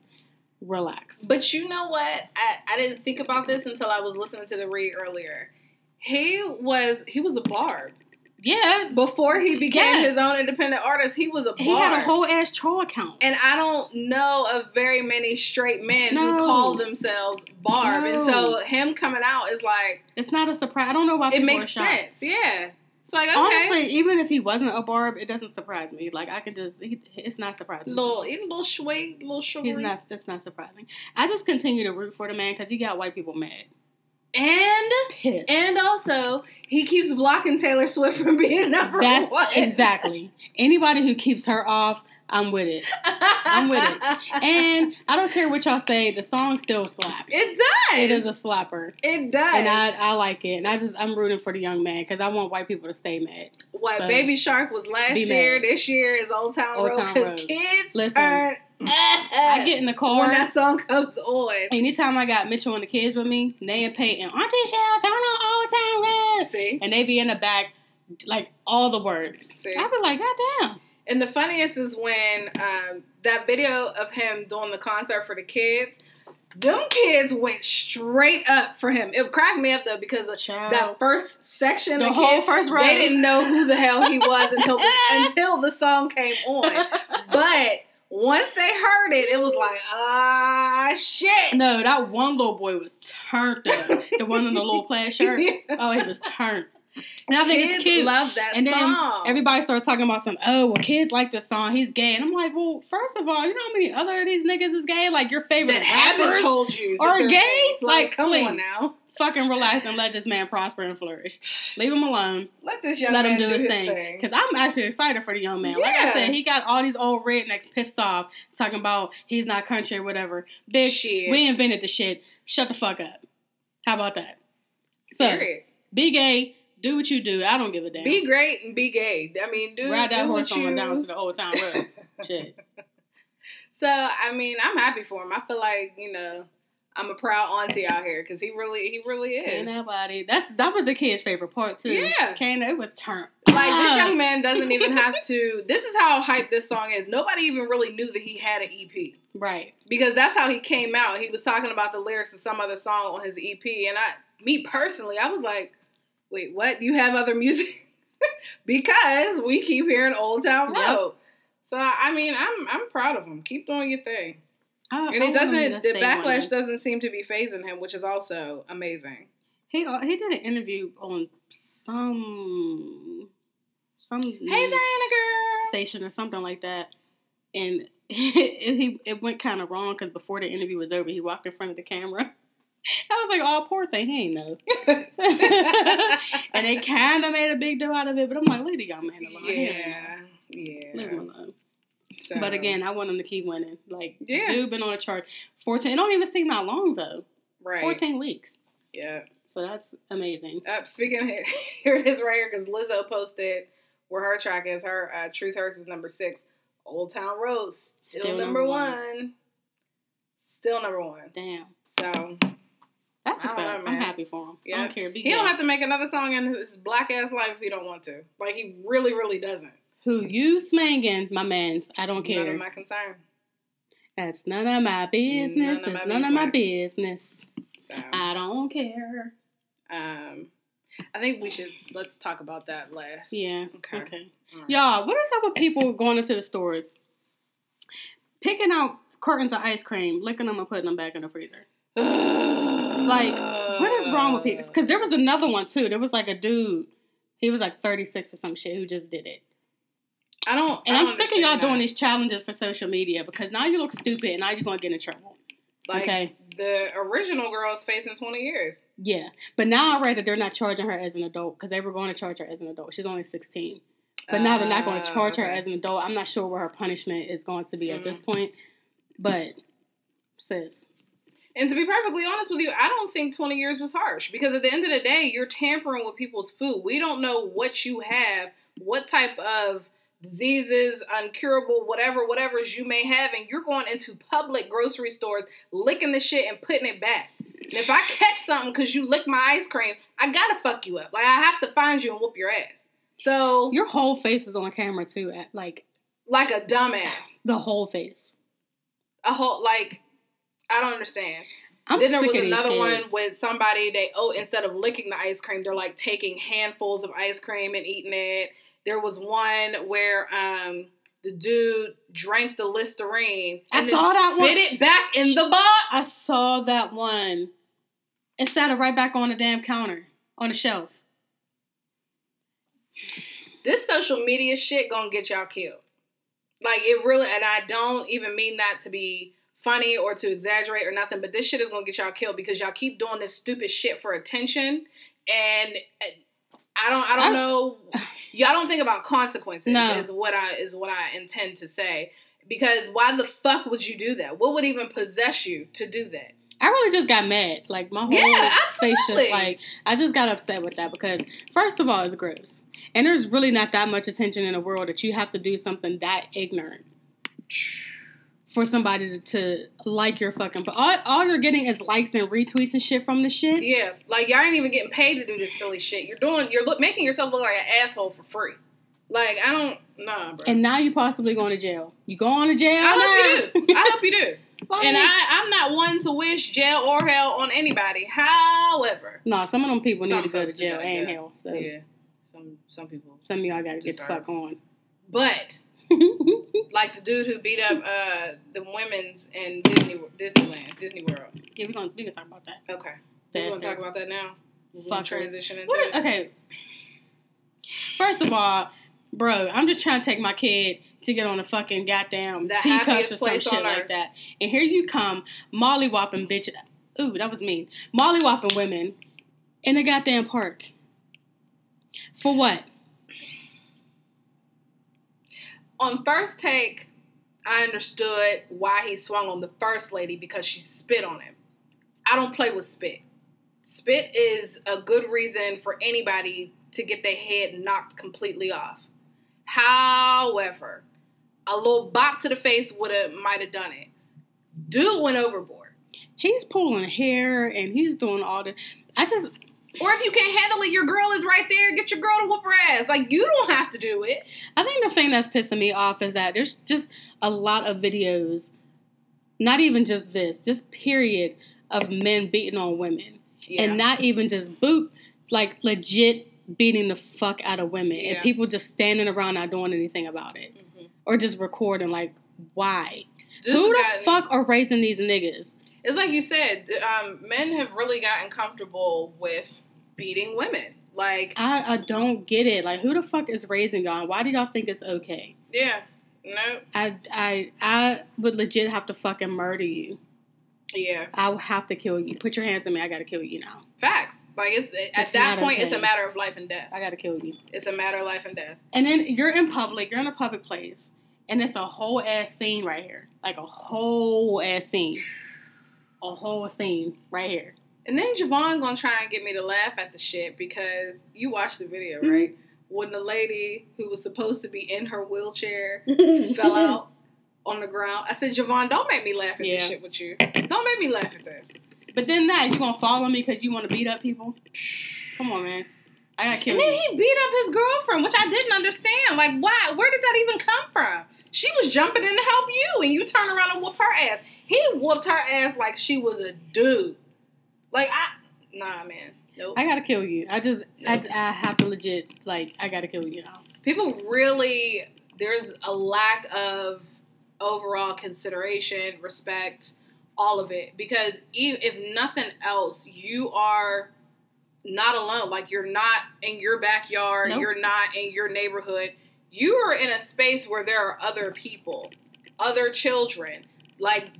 Speaker 4: Relax.
Speaker 3: But you know what? I, I didn't think about this until I was listening to the read earlier. He was he was a barb
Speaker 4: Yeah.
Speaker 3: before he became
Speaker 4: Yes.
Speaker 3: his own independent artist. He was a barb.
Speaker 4: He had a whole ass troll account.
Speaker 3: and I don't know of very many straight men who call themselves barb. And so him coming out is like
Speaker 4: It's not a surprise. I don't know why
Speaker 3: it makes sense. Yeah. It's like okay.
Speaker 4: Honestly, even if he wasn't a barb, it doesn't surprise me. Like I can just, he, it's not surprising.
Speaker 3: little he's a little sweet, little
Speaker 4: He's
Speaker 3: sugary.
Speaker 4: not. That's not surprising. I just continue to root for the man because he got white people mad,
Speaker 3: and
Speaker 4: pissed.
Speaker 3: and also he keeps blocking Taylor Swift from being number
Speaker 4: that's
Speaker 3: one.
Speaker 4: exactly anybody who keeps her off. I'm with it. I'm with it. And I don't care what y'all say, the song still slaps.
Speaker 3: it does.
Speaker 4: It is a slapper.
Speaker 3: It does.
Speaker 4: And I, I like it. And I just I'm rooting for the young man because I want white people to stay mad.
Speaker 3: what
Speaker 4: so,
Speaker 3: Baby Shark was last year.
Speaker 4: mad.
Speaker 3: This year is Old Town
Speaker 4: Old
Speaker 3: Road
Speaker 4: Town
Speaker 3: because
Speaker 4: Road.
Speaker 3: kids
Speaker 4: Listen,
Speaker 3: turn.
Speaker 4: I get in the car.
Speaker 3: when that song comes on.
Speaker 4: Anytime I got Mitchell and the kids with me, Nay and Peyton, Auntie Shell, turn on Old Town Road.
Speaker 3: See,
Speaker 4: And they be in the back, like all the words.
Speaker 3: See?
Speaker 4: I be like, God damn.
Speaker 3: and the funniest is when um, that video of him doing the concert for the kids. Them kids went straight up for him. It cracked me up though because
Speaker 4: Child.
Speaker 3: that first section,
Speaker 4: The
Speaker 3: of
Speaker 4: whole
Speaker 3: kids,
Speaker 4: first row.
Speaker 3: they didn't know who the hell he was until the, until the song came on. But once they heard it, it was like, ah, shit.
Speaker 4: no, that one little boy was turned up. the one in the little plaid shirt. Oh, he was turned. And I think
Speaker 3: kids
Speaker 4: it's cute.
Speaker 3: love that
Speaker 4: And then
Speaker 3: song.
Speaker 4: Everybody started talking about some, oh, well, kids like this song. He's gay. And I'm like, well, first of all, you know how many other of these niggas is gay? Like your favorite
Speaker 3: that haven't
Speaker 4: rappers?
Speaker 3: told you
Speaker 4: are gay?
Speaker 3: Like,
Speaker 4: Like,
Speaker 3: come on now.
Speaker 4: Fucking relax and let this man prosper and flourish. Leave him alone.
Speaker 3: Let this young
Speaker 4: let him
Speaker 3: man
Speaker 4: do his thing. Because I'm actually excited for the young man. Like I said, he got all these old rednecks pissed off talking about he's not country or whatever. Bitch,
Speaker 3: Shit.
Speaker 4: we invented the shit. Shut the fuck up. How about that? So,
Speaker 3: Period.
Speaker 4: be gay. Do what you do. I don't give a damn.
Speaker 3: Be great and be gay. I mean, do
Speaker 4: Ride that
Speaker 3: do
Speaker 4: horse on
Speaker 3: you...
Speaker 4: down to the old town road. shit.
Speaker 3: So I mean, I'm happy for him. I feel like you know, I'm a proud auntie out here because he really, he really is.
Speaker 4: Ain't
Speaker 3: is.
Speaker 4: nobody. That's that was the kid's favorite part too.
Speaker 3: Yeah.
Speaker 4: Kane, it was turned.
Speaker 3: Like this young man doesn't even have to. This is how hype this song is. Nobody even really knew that he had an EP
Speaker 4: Right.
Speaker 3: because that's how he came out. He was talking about the lyrics of some other song on his EP, and I, me personally, I was like, "Wait, what? You have other music?" because we keep hearing Old Town
Speaker 4: Yep.
Speaker 3: Road. So I mean, I'm I'm proud of him. Keep doing your thing.
Speaker 4: I,
Speaker 3: And it doesn't. The backlash doesn't seem to be phasing him, which is also amazing.
Speaker 4: He uh, he did an interview on some some
Speaker 3: Hey, Diana girl.
Speaker 4: station or something like that, and it, he it went kind of wrong because before the interview was over, he walked in front of the camera. I was like, "Oh, poor thing, he ain't know." and they kind of made a big deal out of it, but I'm like, "Leave the young man alone." He ain't know.
Speaker 3: Yeah, yeah.
Speaker 4: Leave him alone.
Speaker 3: So-
Speaker 4: But again, I want him to keep winning. Like,
Speaker 3: Yeah.
Speaker 4: dude been on a chart. 14. It don't even seem that long, though.
Speaker 3: Right.
Speaker 4: 14 weeks.
Speaker 3: Yeah.
Speaker 4: So that's amazing.
Speaker 3: Uh, speaking of, here it is right here because Lizzo posted where her track is. Her uh, Truth Hurts is number six. Old Town Road still,
Speaker 4: Still
Speaker 3: number,
Speaker 4: number
Speaker 3: one.
Speaker 4: one.
Speaker 3: Still number one.
Speaker 4: Damn.
Speaker 3: So
Speaker 4: That's
Speaker 3: I
Speaker 4: what's up. I'm happy for him. I
Speaker 3: Yeah.
Speaker 4: don't care. Be
Speaker 3: he don't have to make another song in his black ass life if he don't want to. Like he really, really doesn't.
Speaker 4: Who you smanging, my mans? I don't
Speaker 3: None
Speaker 4: care.
Speaker 3: of my concern.
Speaker 4: That's none of my business.
Speaker 3: None of
Speaker 4: it's
Speaker 3: my
Speaker 4: none of my business.
Speaker 3: So
Speaker 4: I don't care.
Speaker 3: um, I think we should let's talk about that last.
Speaker 4: Yeah.
Speaker 3: Okay.
Speaker 4: Okay.
Speaker 3: Right.
Speaker 4: Y'all, what is up with people going into the stores, picking out cartons of ice cream, licking them and putting them back in the freezer? Like, what is wrong with people? Because there was another one too. There was like a dude. He was like 36 or some shit who just did it.
Speaker 3: I don't.
Speaker 4: And
Speaker 3: I
Speaker 4: I'm sick of y'all
Speaker 3: understand
Speaker 4: doing these challenges for social media because now you look stupid and now you're going to get in trouble.
Speaker 3: Like,
Speaker 4: okay.
Speaker 3: The original girl's facing 20 years.
Speaker 4: Yeah. But now I read that they're not charging her as an adult because they were going to charge her as an adult. She's only 16. But now they're not going to
Speaker 3: Uh,
Speaker 4: charge her as an adult. I'm not sure where her punishment is going to be at
Speaker 3: Mm-hmm.
Speaker 4: this point. But, sis,
Speaker 3: And to be perfectly honest with you, I don't think 20 years was harsh because at the end of the day, you're tampering with people's food. We don't know what you have, what type of diseases, uncurable, whatever, whatever's you may have, and you're going into public grocery stores, licking the shit and putting it back. And if I catch something because you lick my ice cream, I gotta fuck you up. Like I have to find you and whoop your ass. So
Speaker 4: your whole face is on camera too. At, like,
Speaker 3: like a dumbass,
Speaker 4: the whole face.
Speaker 3: a whole like I don't understand.
Speaker 4: I'm
Speaker 3: then there was another one with somebody they oh instead of licking the ice cream they're like taking handfuls of ice cream and eating it there was one where um the dude drank the listerine
Speaker 4: I
Speaker 3: and
Speaker 4: saw that one.
Speaker 3: spit it back in the box
Speaker 4: I saw that one. It sat it right back on the damn counter, on the shelf.
Speaker 3: this social media shit gonna get y'all killed like it really and i don't even mean that to be funny or to exaggerate or nothing but this shit is gonna get y'all killed because y'all keep doing this stupid shit for attention and i don't i don't
Speaker 4: I'm-
Speaker 3: know y'all don't think about consequences
Speaker 4: No.
Speaker 3: is what i is what i intend to say because why the fuck would you do that what would even possess you to do that
Speaker 4: I really just got mad. Like my whole
Speaker 3: Yeah,
Speaker 4: face just
Speaker 3: absolutely.
Speaker 4: like I just got upset with that because first of all, it's gross, and there's really not that much attention in the world that you have to do something that ignorant for somebody to, to like your fucking. But all, all you're getting is likes and retweets and shit from the shit.
Speaker 3: yeah like y'all ain't even getting paid to do this silly shit you're doing you're look, making yourself look like an asshole for free like i don't nah bro
Speaker 4: And now you're possibly going to jail. You going to jail?
Speaker 3: I hope you do. I hope you do.
Speaker 4: Like-
Speaker 3: And I, I'm not one to wish jail or hell on anybody. However,
Speaker 4: no, some of them people need to go to jail and hell. So
Speaker 3: yeah, some some people.
Speaker 4: some of y'all got to get the fuck on.
Speaker 3: But like the dude who beat up uh, the women's in Disney Disneyland, Disney World.
Speaker 4: yeah, we're gonna we can talk about that.
Speaker 3: Okay, we're gonna talk about that now.
Speaker 4: Fuck
Speaker 3: transition into
Speaker 4: is, okay. First of all, bro, I'm just trying to take my kid to get on a fucking goddamn teacups or some shit like
Speaker 3: earth.
Speaker 4: that. And here you come, molly whopping bitch. Ooh, that was mean. Molly whopping women in a goddamn park. For what?
Speaker 3: On first take, I understood why he swung on the first lady because she spit on him. I don't play with spit. Spit is a good reason for anybody to get their head knocked completely off. However, a little bop to the face would have might have done it. Dude went overboard.
Speaker 4: He's pulling hair and he's doing all the. I just
Speaker 3: Or if you can't handle it, your girl is right there. Get your girl to whoop her ass. Like you don't have to do it.
Speaker 4: I think the thing that's pissing me off is that there's just a lot of videos, not even just this, just period, of men beating on women.
Speaker 3: Yeah.
Speaker 4: And not even just boot, like legit beating the fuck out of women.
Speaker 3: Yeah.
Speaker 4: And people just standing around not doing anything about it.
Speaker 3: Mhm.
Speaker 4: Or just recording, like, why?
Speaker 3: Dudes
Speaker 4: Who the fuck are raising these niggas?
Speaker 3: It's like you said, um, men have really gotten comfortable with beating women. Like,
Speaker 4: I, I don't get it. Like, who the fuck is raising y'all? Why do y'all think it's okay?
Speaker 3: yeah, no,
Speaker 4: I, I, I would legit have to fucking murder you.
Speaker 3: yeah,
Speaker 4: I will have to kill you. Put your hands on me. I gotta kill you now.
Speaker 3: facts. Like, it's at
Speaker 4: It's
Speaker 3: that
Speaker 4: not
Speaker 3: point, it's a matter of life and death.
Speaker 4: I gotta kill you.
Speaker 3: It's a matter of life and death.
Speaker 4: And then you're in public. You're in a public place, and it's a whole ass scene right here, like a whole ass scene, a whole scene right here.
Speaker 3: And then Javon gonna try and get me to laugh at the shit because you watched the video,
Speaker 4: Mhm.
Speaker 3: right? When the lady who was supposed to be in her wheelchair fell out on the ground. I said, Javon, don't make me laugh at
Speaker 4: Yeah.
Speaker 3: this shit with you. Don't make me laugh at this.
Speaker 4: But then that you gonna follow me because you want to beat up people? Come on, man. I gotta kill
Speaker 3: And then he beat up his girlfriend, which I didn't understand. Like, why? Where did that even come from? She was jumping in to help you, and you turn around and whoop her ass. He whooped her ass like she was a dude. Like, I, nah, man. Nope.
Speaker 4: I gotta kill you. I just, I, I have to legit, like, I gotta kill you now.
Speaker 3: People really, there's a lack of overall consideration, respect, all of it. Because e- if nothing else, you are not alone. Like you're not in your backyard,
Speaker 4: Nope.
Speaker 3: you're not in your neighborhood. You are in a space where there are other people, other children. Like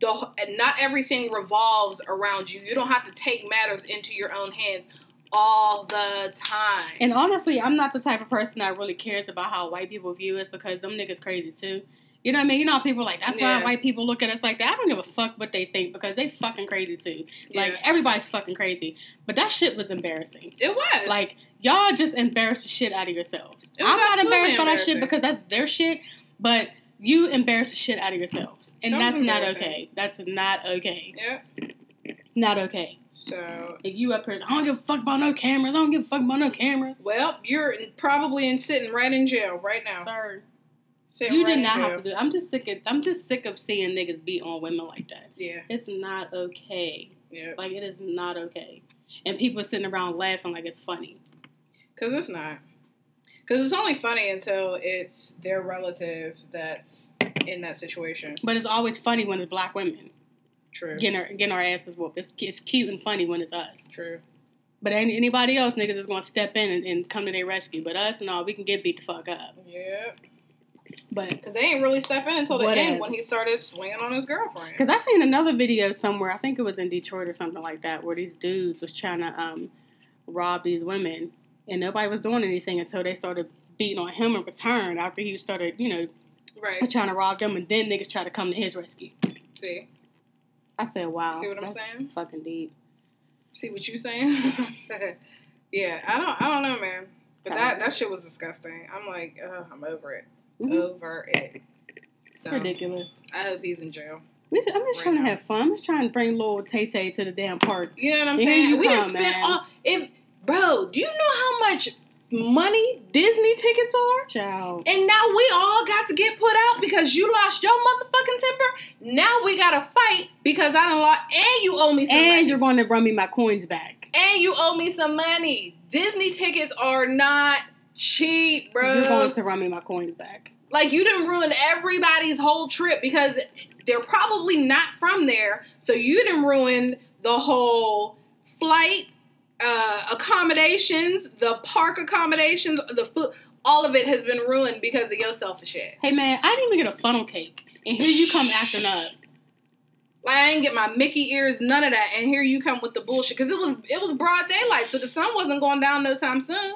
Speaker 3: the not everything revolves around you. You don't have to take matters into your own hands all the time.
Speaker 4: And honestly, I'm not the type of person that really cares about how white people view us because them niggas crazy too. You know what I mean? You know how people like that's
Speaker 3: Yeah.
Speaker 4: why white people look at us like that. I don't give a fuck what they think because they fucking crazy too. Like
Speaker 3: Yeah.
Speaker 4: everybody's fucking crazy. But that shit was embarrassing.
Speaker 3: it was
Speaker 4: Like y'all just embarrassed the shit out of yourselves.
Speaker 3: It was
Speaker 4: I'm not embarrassed by that shit because that's their shit, but you embarrass the shit out of yourselves. And that's not okay. That's not okay.
Speaker 3: yeah.
Speaker 4: Not okay.
Speaker 3: So
Speaker 4: If you up here, I don't give a fuck about no cameras. I don't give a fuck about no camera.
Speaker 3: well, you're probably in, sitting right in jail right now.
Speaker 4: Sir.
Speaker 3: Sitting
Speaker 4: You
Speaker 3: right
Speaker 4: did not
Speaker 3: jail.
Speaker 4: have to do. It. I'm just sick of. I'm just sick of seeing niggas beat on women like that.
Speaker 3: Yeah,
Speaker 4: It's not okay.
Speaker 3: yeah.
Speaker 4: Like it is not okay. And people sitting around laughing like it's funny.
Speaker 3: Because it's not. Because it's only funny until it's their relative that's in that situation.
Speaker 4: But it's always funny when it's black women
Speaker 3: True.
Speaker 4: getting our getting our asses whooped. It's, it's cute and funny when it's us.
Speaker 3: True.
Speaker 4: But any, anybody else, niggas is gonna step in and, and come to their rescue. But us, no, we can get beat the fuck up.
Speaker 3: Yeah.
Speaker 4: But
Speaker 3: Because they ain't really step in until the end
Speaker 4: else?
Speaker 3: when he started swinging on his girlfriend.
Speaker 4: Because I seen another video somewhere, I think it was in Detroit or something like that, where these dudes was trying to um, rob these women, and nobody was doing anything until they started beating on him in return after he started, you know,
Speaker 3: Right.
Speaker 4: trying to rob them, and then niggas try to come to his rescue.
Speaker 3: See?
Speaker 4: I said, wow.
Speaker 3: See what I'm saying?
Speaker 4: Fucking deep.
Speaker 3: See what you saying? yeah, I don't I don't know, man. But that, that shit was disgusting. I'm like, ugh, I'm over it.
Speaker 4: Mhm.
Speaker 3: Over it. So
Speaker 4: Ridiculous.
Speaker 3: I hope he's in jail.
Speaker 4: I'm just
Speaker 3: Right
Speaker 4: trying to have fun. I'm just trying to bring little Tay Tay to the damn park.
Speaker 3: You know what I'm
Speaker 4: Here
Speaker 3: saying? we
Speaker 4: come,
Speaker 3: spend
Speaker 4: man.
Speaker 3: all if bro, do you know how much money Disney tickets are?
Speaker 4: Child.
Speaker 3: And now we all got to get put out because you lost your motherfucking temper. Now we gotta fight because I don't lost and you owe me some
Speaker 4: And
Speaker 3: money.
Speaker 4: you're going to run me my coins back.
Speaker 3: and you owe me some money. Disney tickets are not cheap, bro.
Speaker 4: You're going to run me my coins back.
Speaker 3: like you didn't ruin everybody's whole trip because they're probably not from there. So you didn't ruin the whole flight, uh, accommodations, the park accommodations, the food. All of it has been ruined because of your selfish ass.
Speaker 4: Hey man, I didn't even get a funnel cake, and here you come acting up.
Speaker 3: Like I didn't get my Mickey ears, none of that, and here you come with the bullshit because it was it was broad daylight, so the sun wasn't going down no time soon.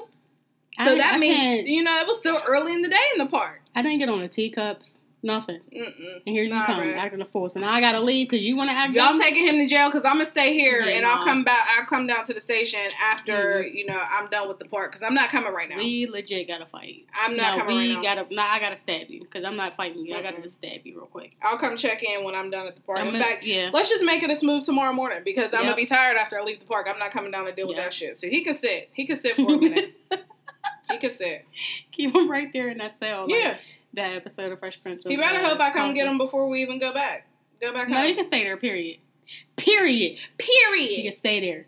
Speaker 3: So
Speaker 4: didn't-
Speaker 3: that
Speaker 4: I
Speaker 3: means you know it was still early in the day in the park.
Speaker 4: I didn't get on the teacups, nothing.
Speaker 3: Mm-mm.
Speaker 4: And here you
Speaker 3: Nah,
Speaker 4: come
Speaker 3: bruh.
Speaker 4: acting a fool. So now I gotta leave because you want to act.
Speaker 3: Y'all
Speaker 4: dumb?
Speaker 3: taking him to jail because I'm gonna stay here
Speaker 4: Yeah,
Speaker 3: and I'll come back. I'll come down to the station after
Speaker 4: Mhm.
Speaker 3: you know I'm done with the park because I'm not coming right now.
Speaker 4: We legit gotta fight.
Speaker 3: I'm not
Speaker 4: no,
Speaker 3: coming
Speaker 4: we
Speaker 3: right
Speaker 4: gotta. Nah, I gotta stab you because I'm not fighting you. I gotta just stab you real quick.
Speaker 3: I'll come check in when I'm done at the park.
Speaker 4: I'm
Speaker 3: in
Speaker 4: gonna-
Speaker 3: fact,
Speaker 4: yeah.
Speaker 3: let's just make it a smooth tomorrow morning because I'm gonna be tired after I leave the park. I'm not coming down to deal with that shit. So he can sit. He can sit for a minute. he can sit.
Speaker 4: Keep him right there in that cell. like
Speaker 3: Yeah.
Speaker 4: That episode of Fresh Prince.
Speaker 3: He
Speaker 4: of,
Speaker 3: better hope I come get him before we even go back. Go back
Speaker 4: No,
Speaker 3: home.
Speaker 4: you can stay there. Period. Period.
Speaker 3: Period.
Speaker 4: You can stay there.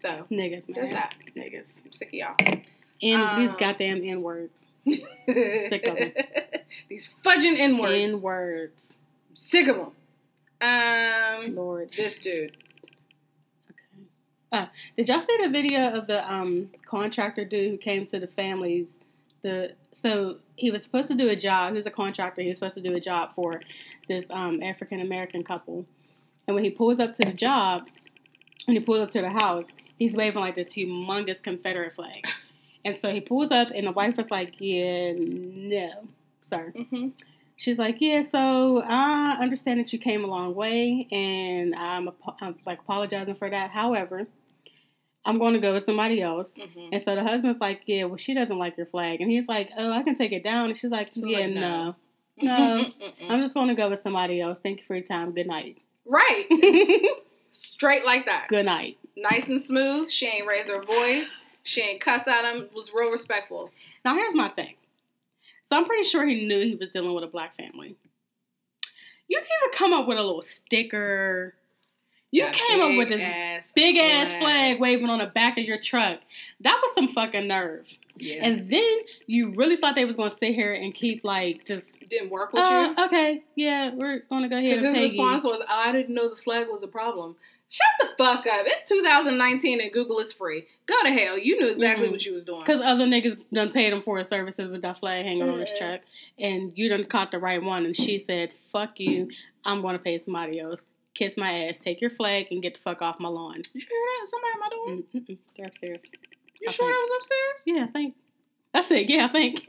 Speaker 3: So
Speaker 4: Niggas, man.
Speaker 3: Just that.
Speaker 4: Niggas.
Speaker 3: I'm sick of y'all.
Speaker 4: And these
Speaker 3: Um,
Speaker 4: goddamn N words.
Speaker 3: Sick
Speaker 4: of 'em.
Speaker 3: These fudging N words.
Speaker 4: N words.
Speaker 3: Sick of them. Um,
Speaker 4: Lord.
Speaker 3: this dude.
Speaker 4: Okay. Uh, did y'all see the video of the um contractor dude who came to the families? The so he was supposed to do a job. He was a contractor. He was supposed to do a job for this um African American couple. And when he pulls up to the job, and he pulls up to the house, he's waving like this humongous Confederate flag. And so he pulls up, and the wife was like, "Yeah, no, sir."
Speaker 3: Mm-hmm.
Speaker 4: She's like, yeah, so I understand that you came a long way, and I'm, apo- I'm like apologizing for that. However, I'm going to go with somebody else.
Speaker 3: Mhm.
Speaker 4: And so the husband's like, yeah, well, she doesn't like your flag, and he's like, oh, I can take it down, and she's like,
Speaker 3: She's
Speaker 4: yeah,
Speaker 3: like,
Speaker 4: no,
Speaker 3: no.
Speaker 4: no, I'm just going to go with somebody else. Thank you for your time. Good night.
Speaker 3: right. Straight like that.
Speaker 4: Good night.
Speaker 3: Nice and smooth. She ain't raise her voice. She ain't cuss at him. Was real respectful.
Speaker 4: Now here's my thing. So I'm pretty sure he knew he was dealing with a black family. You didn't even come up with a little sticker. You
Speaker 3: That
Speaker 4: came up with this
Speaker 3: ass
Speaker 4: big ass
Speaker 3: flag.
Speaker 4: flag waving on the back of your truck. That was some fucking nerve.
Speaker 3: Yeah.
Speaker 4: And then you really thought they was gonna sit here and keep like just
Speaker 3: didn't work with
Speaker 4: uh,
Speaker 3: you.
Speaker 4: okay, yeah, we're gonna go ahead
Speaker 3: Because his response
Speaker 4: you.
Speaker 3: was, I didn't know the flag was a problem. Shut the fuck up. It's 2019 and Google is free. Go to hell. You knew exactly
Speaker 4: Mhm.
Speaker 3: what you was doing.
Speaker 4: Because other niggas done paid him for his services with that flag hanging on his truck, and you done caught the right one, and she said, "Fuck you, I'm gonna pay somebody else. Kiss my ass, take your flag, and get the fuck off my lawn."
Speaker 3: You hear that? Somebody at my door?
Speaker 4: Mm-mm, they're upstairs.
Speaker 3: You
Speaker 4: I
Speaker 3: sure
Speaker 4: think-
Speaker 3: that was upstairs?
Speaker 4: Yeah, I think. That's it. Yeah, I think.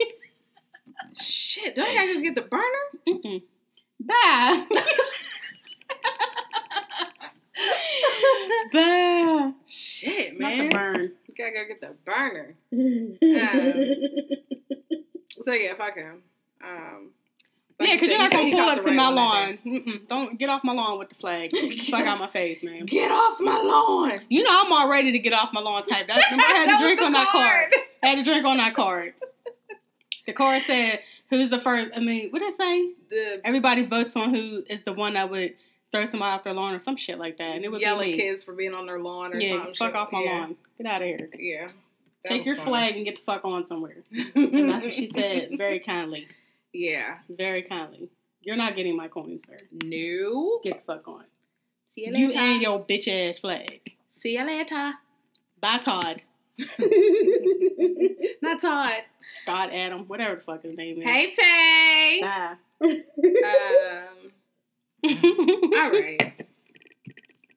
Speaker 3: Shit, don't I gotta go get the burner?
Speaker 4: Mm-mm. Bye. Bye.
Speaker 3: Shit,
Speaker 4: Not the
Speaker 3: man.
Speaker 4: burn.
Speaker 3: You gotta go get the burner. Um, so yeah, fuck him. Um, like
Speaker 4: yeah, because you're not gonna pull up to my lawn. Mm-mm. Don't get off my lawn with the flag. Fuck out my face, man.
Speaker 3: Get off my lawn.
Speaker 4: You know I'm all ready to get off my lawn type. That's I had
Speaker 3: That
Speaker 4: to drink on that card.
Speaker 3: card.
Speaker 4: I had to drink on that card. The card said, "Who's the first? I mean, what did it say?
Speaker 3: The
Speaker 4: Everybody votes on who is the one that would throw somebody off their lawn or some shit like that, and it would
Speaker 3: yell at kids for being on their lawn or
Speaker 4: yeah,
Speaker 3: something.
Speaker 4: fuck
Speaker 3: shit.
Speaker 4: off my
Speaker 3: yeah.
Speaker 4: lawn. Get out of here.
Speaker 3: Yeah.
Speaker 4: Take your
Speaker 3: fun.
Speaker 4: flag and get the fuck on somewhere. And that's what she said, very kindly,
Speaker 3: Yeah.
Speaker 4: very kindly. You're not getting my coin, sir.
Speaker 3: No.
Speaker 4: Get the fuck on.
Speaker 3: See you
Speaker 4: You
Speaker 3: later.
Speaker 4: and your bitch ass flag.
Speaker 3: See you later.
Speaker 4: Bye, Todd.
Speaker 3: Not Todd.
Speaker 4: Scott, Adam, whatever the fuck his name is.
Speaker 3: Hey Tay.
Speaker 4: Bye.
Speaker 3: Um. All right.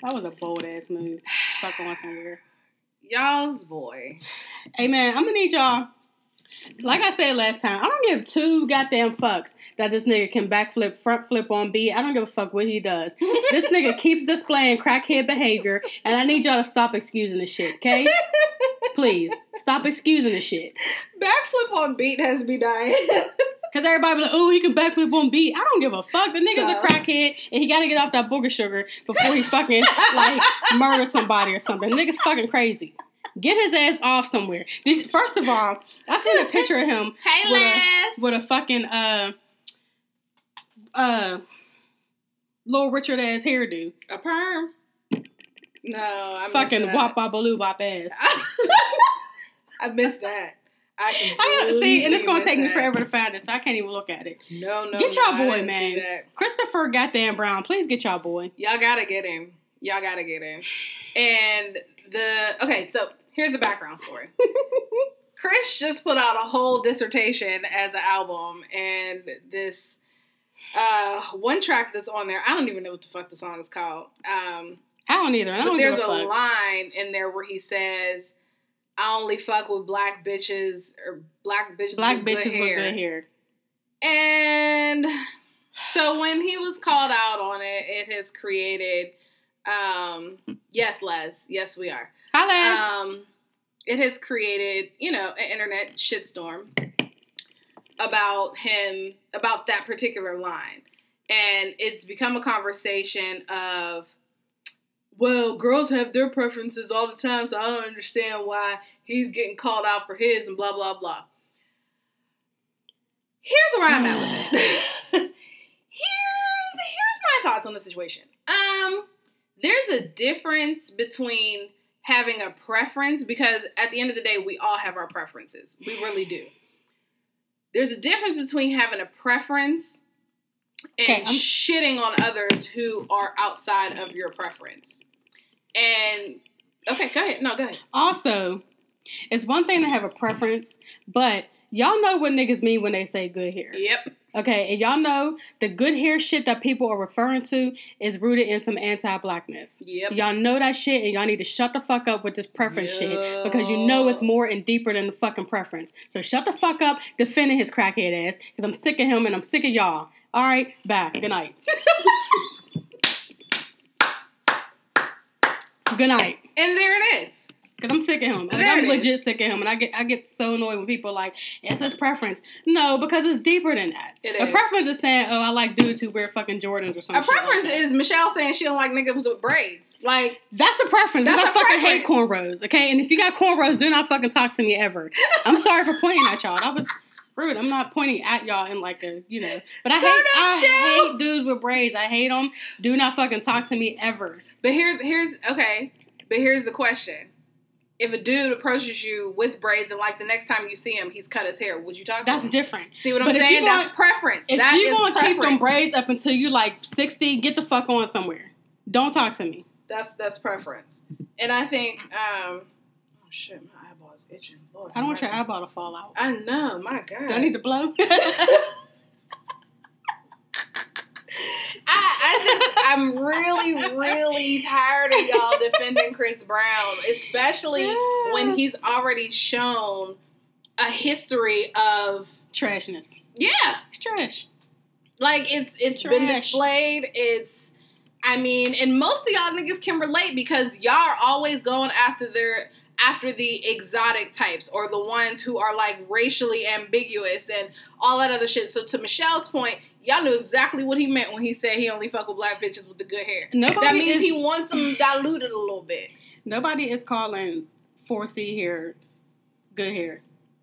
Speaker 4: That was a bold ass move. Fuck on somewhere.
Speaker 3: Y'all's boy.
Speaker 4: Hey man, I'm gonna need y'all. Like I said last time, I don't give two goddamn fucks that this nigga can backflip, front flip on beat. I don't give a fuck what he does. This nigga keeps displaying crackhead behavior, and I need y'all to stop excusing the shit, okay? Please stop excusing the shit.
Speaker 3: Backflip on beat has me dying.
Speaker 4: Cause everybody be like, oh, he can backflip on beat. I don't give a fuck. The nigga's a crackhead, and he gotta get off that booger sugar before he fucking like murder somebody or something. The nigga's fucking crazy. Get his ass off somewhere. Did, first of all, I seen a picture of him
Speaker 3: hey,
Speaker 4: With a- with a fucking uh uh little Richard ass hairdo.
Speaker 3: A perm. No, I missed
Speaker 4: fucking
Speaker 3: that.
Speaker 4: wop bop baloo bop ass.
Speaker 3: I missed that. I,
Speaker 4: I gotta see, and it's gonna take me forever to find this. I can't even look at it.
Speaker 3: No, no,
Speaker 4: Get y'all
Speaker 3: I
Speaker 4: boy, man.
Speaker 3: that.
Speaker 4: Christopher goddamn Brown, please get y'all boy.
Speaker 3: Y'all gotta get him. Y'all gotta get him. And the okay, so here's the background story. Chris just put out a whole dissertation as an album, and this uh one track that's on there. I don't even know what the fuck the song is called. Um,
Speaker 4: I don't either. I
Speaker 3: but
Speaker 4: don't
Speaker 3: there's
Speaker 4: give
Speaker 3: a
Speaker 4: a fuck.
Speaker 3: line in there where he says, "I only fuck with black bitches or black bitches
Speaker 4: Black
Speaker 3: with
Speaker 4: bitches
Speaker 3: good
Speaker 4: with
Speaker 3: hair."
Speaker 4: good hair.
Speaker 3: And so when he was called out on it, it has created um yes, Les, yes we are.
Speaker 4: Hi,
Speaker 3: Um it has created, you know, an internet shitstorm about him about that particular line. And it's become a conversation of well, girls have their preferences all the time, so I don't understand why he's getting called out for his and blah blah blah. Here's where I'm at with it. here's here's my thoughts on the situation. Um, there's a difference between having a preference because at the end of the day, we all have our preferences. We really do. There's a difference between having a preference and
Speaker 4: Okay,
Speaker 3: shitting on others who are outside of your preference. And okay, go ahead. No, go ahead.
Speaker 4: Also, it's one thing to have a preference, but y'all know what niggas mean when they say good hair.
Speaker 3: Yep.
Speaker 4: Okay, and y'all know the good hair shit that people are referring to is rooted in some anti-blackness.
Speaker 3: Yep.
Speaker 4: Y'all know that shit, and y'all need to shut the fuck up with this preference shit because you know it's more and deeper than the fucking preference. So shut the fuck up defending his crackhead ass because I'm sick of him and I'm sick of y'all. All right, bye. Good night. Good night.
Speaker 3: And there it is.
Speaker 4: Cause I'm sick of him. Like, I'm
Speaker 3: is.
Speaker 4: legit sick of him, and I get I get so annoyed when people are like it's his preference. No, because it's deeper than that.
Speaker 3: It
Speaker 4: a
Speaker 3: is.
Speaker 4: preference is saying, oh, I like dudes who wear fucking Jordans or something.
Speaker 3: A preference is Michelle saying she don't like niggas with braids. Like,
Speaker 4: That's a preference.
Speaker 3: That's
Speaker 4: That's I
Speaker 3: a
Speaker 4: fucking hate cornrows. Okay, and if you got cornrows, do not fucking talk to me ever. I'm sorry for pointing at y'all. That was rude. I'm not pointing at y'all in like a you know. But I
Speaker 3: Turn
Speaker 4: hate I
Speaker 3: Shell.
Speaker 4: hate dudes with braids. I hate them. Do not fucking talk to me ever.
Speaker 3: but here's here's okay. But here's the question: If a dude approaches you with braids and like the next time you see him, he's cut his hair, would you talk to
Speaker 4: That's different.
Speaker 3: See what I'm
Speaker 4: But
Speaker 3: saying? That's preference.
Speaker 4: If
Speaker 3: That
Speaker 4: you gonna keep them braids up until you like 60, get the fuck on somewhere. Don't talk to me.
Speaker 3: That's that's preference. And I think, um, oh shit, my eyeball is itching. Lord,
Speaker 4: I don't want your eyeball to fall out.
Speaker 3: I know, my God.
Speaker 4: Do I need to blow?
Speaker 3: I, I just, I'm really, really tired of y'all defending Chris Brown, especially when he's already shown a history of,
Speaker 4: Trashness.
Speaker 3: yeah,
Speaker 4: It's trash.
Speaker 3: like it's it's been displayed. It's, I mean, and most of y'all niggas can relate because y'all are always going after their after the exotic types or the ones who are like racially ambiguous and all that other shit. So to Michelle's point, y'all knew exactly what he meant when he said he only fuck with black bitches with the good hair.
Speaker 4: Nobody
Speaker 3: that means
Speaker 4: is,
Speaker 3: he wants them diluted a little bit.
Speaker 4: nobody is calling 4C hair good hair.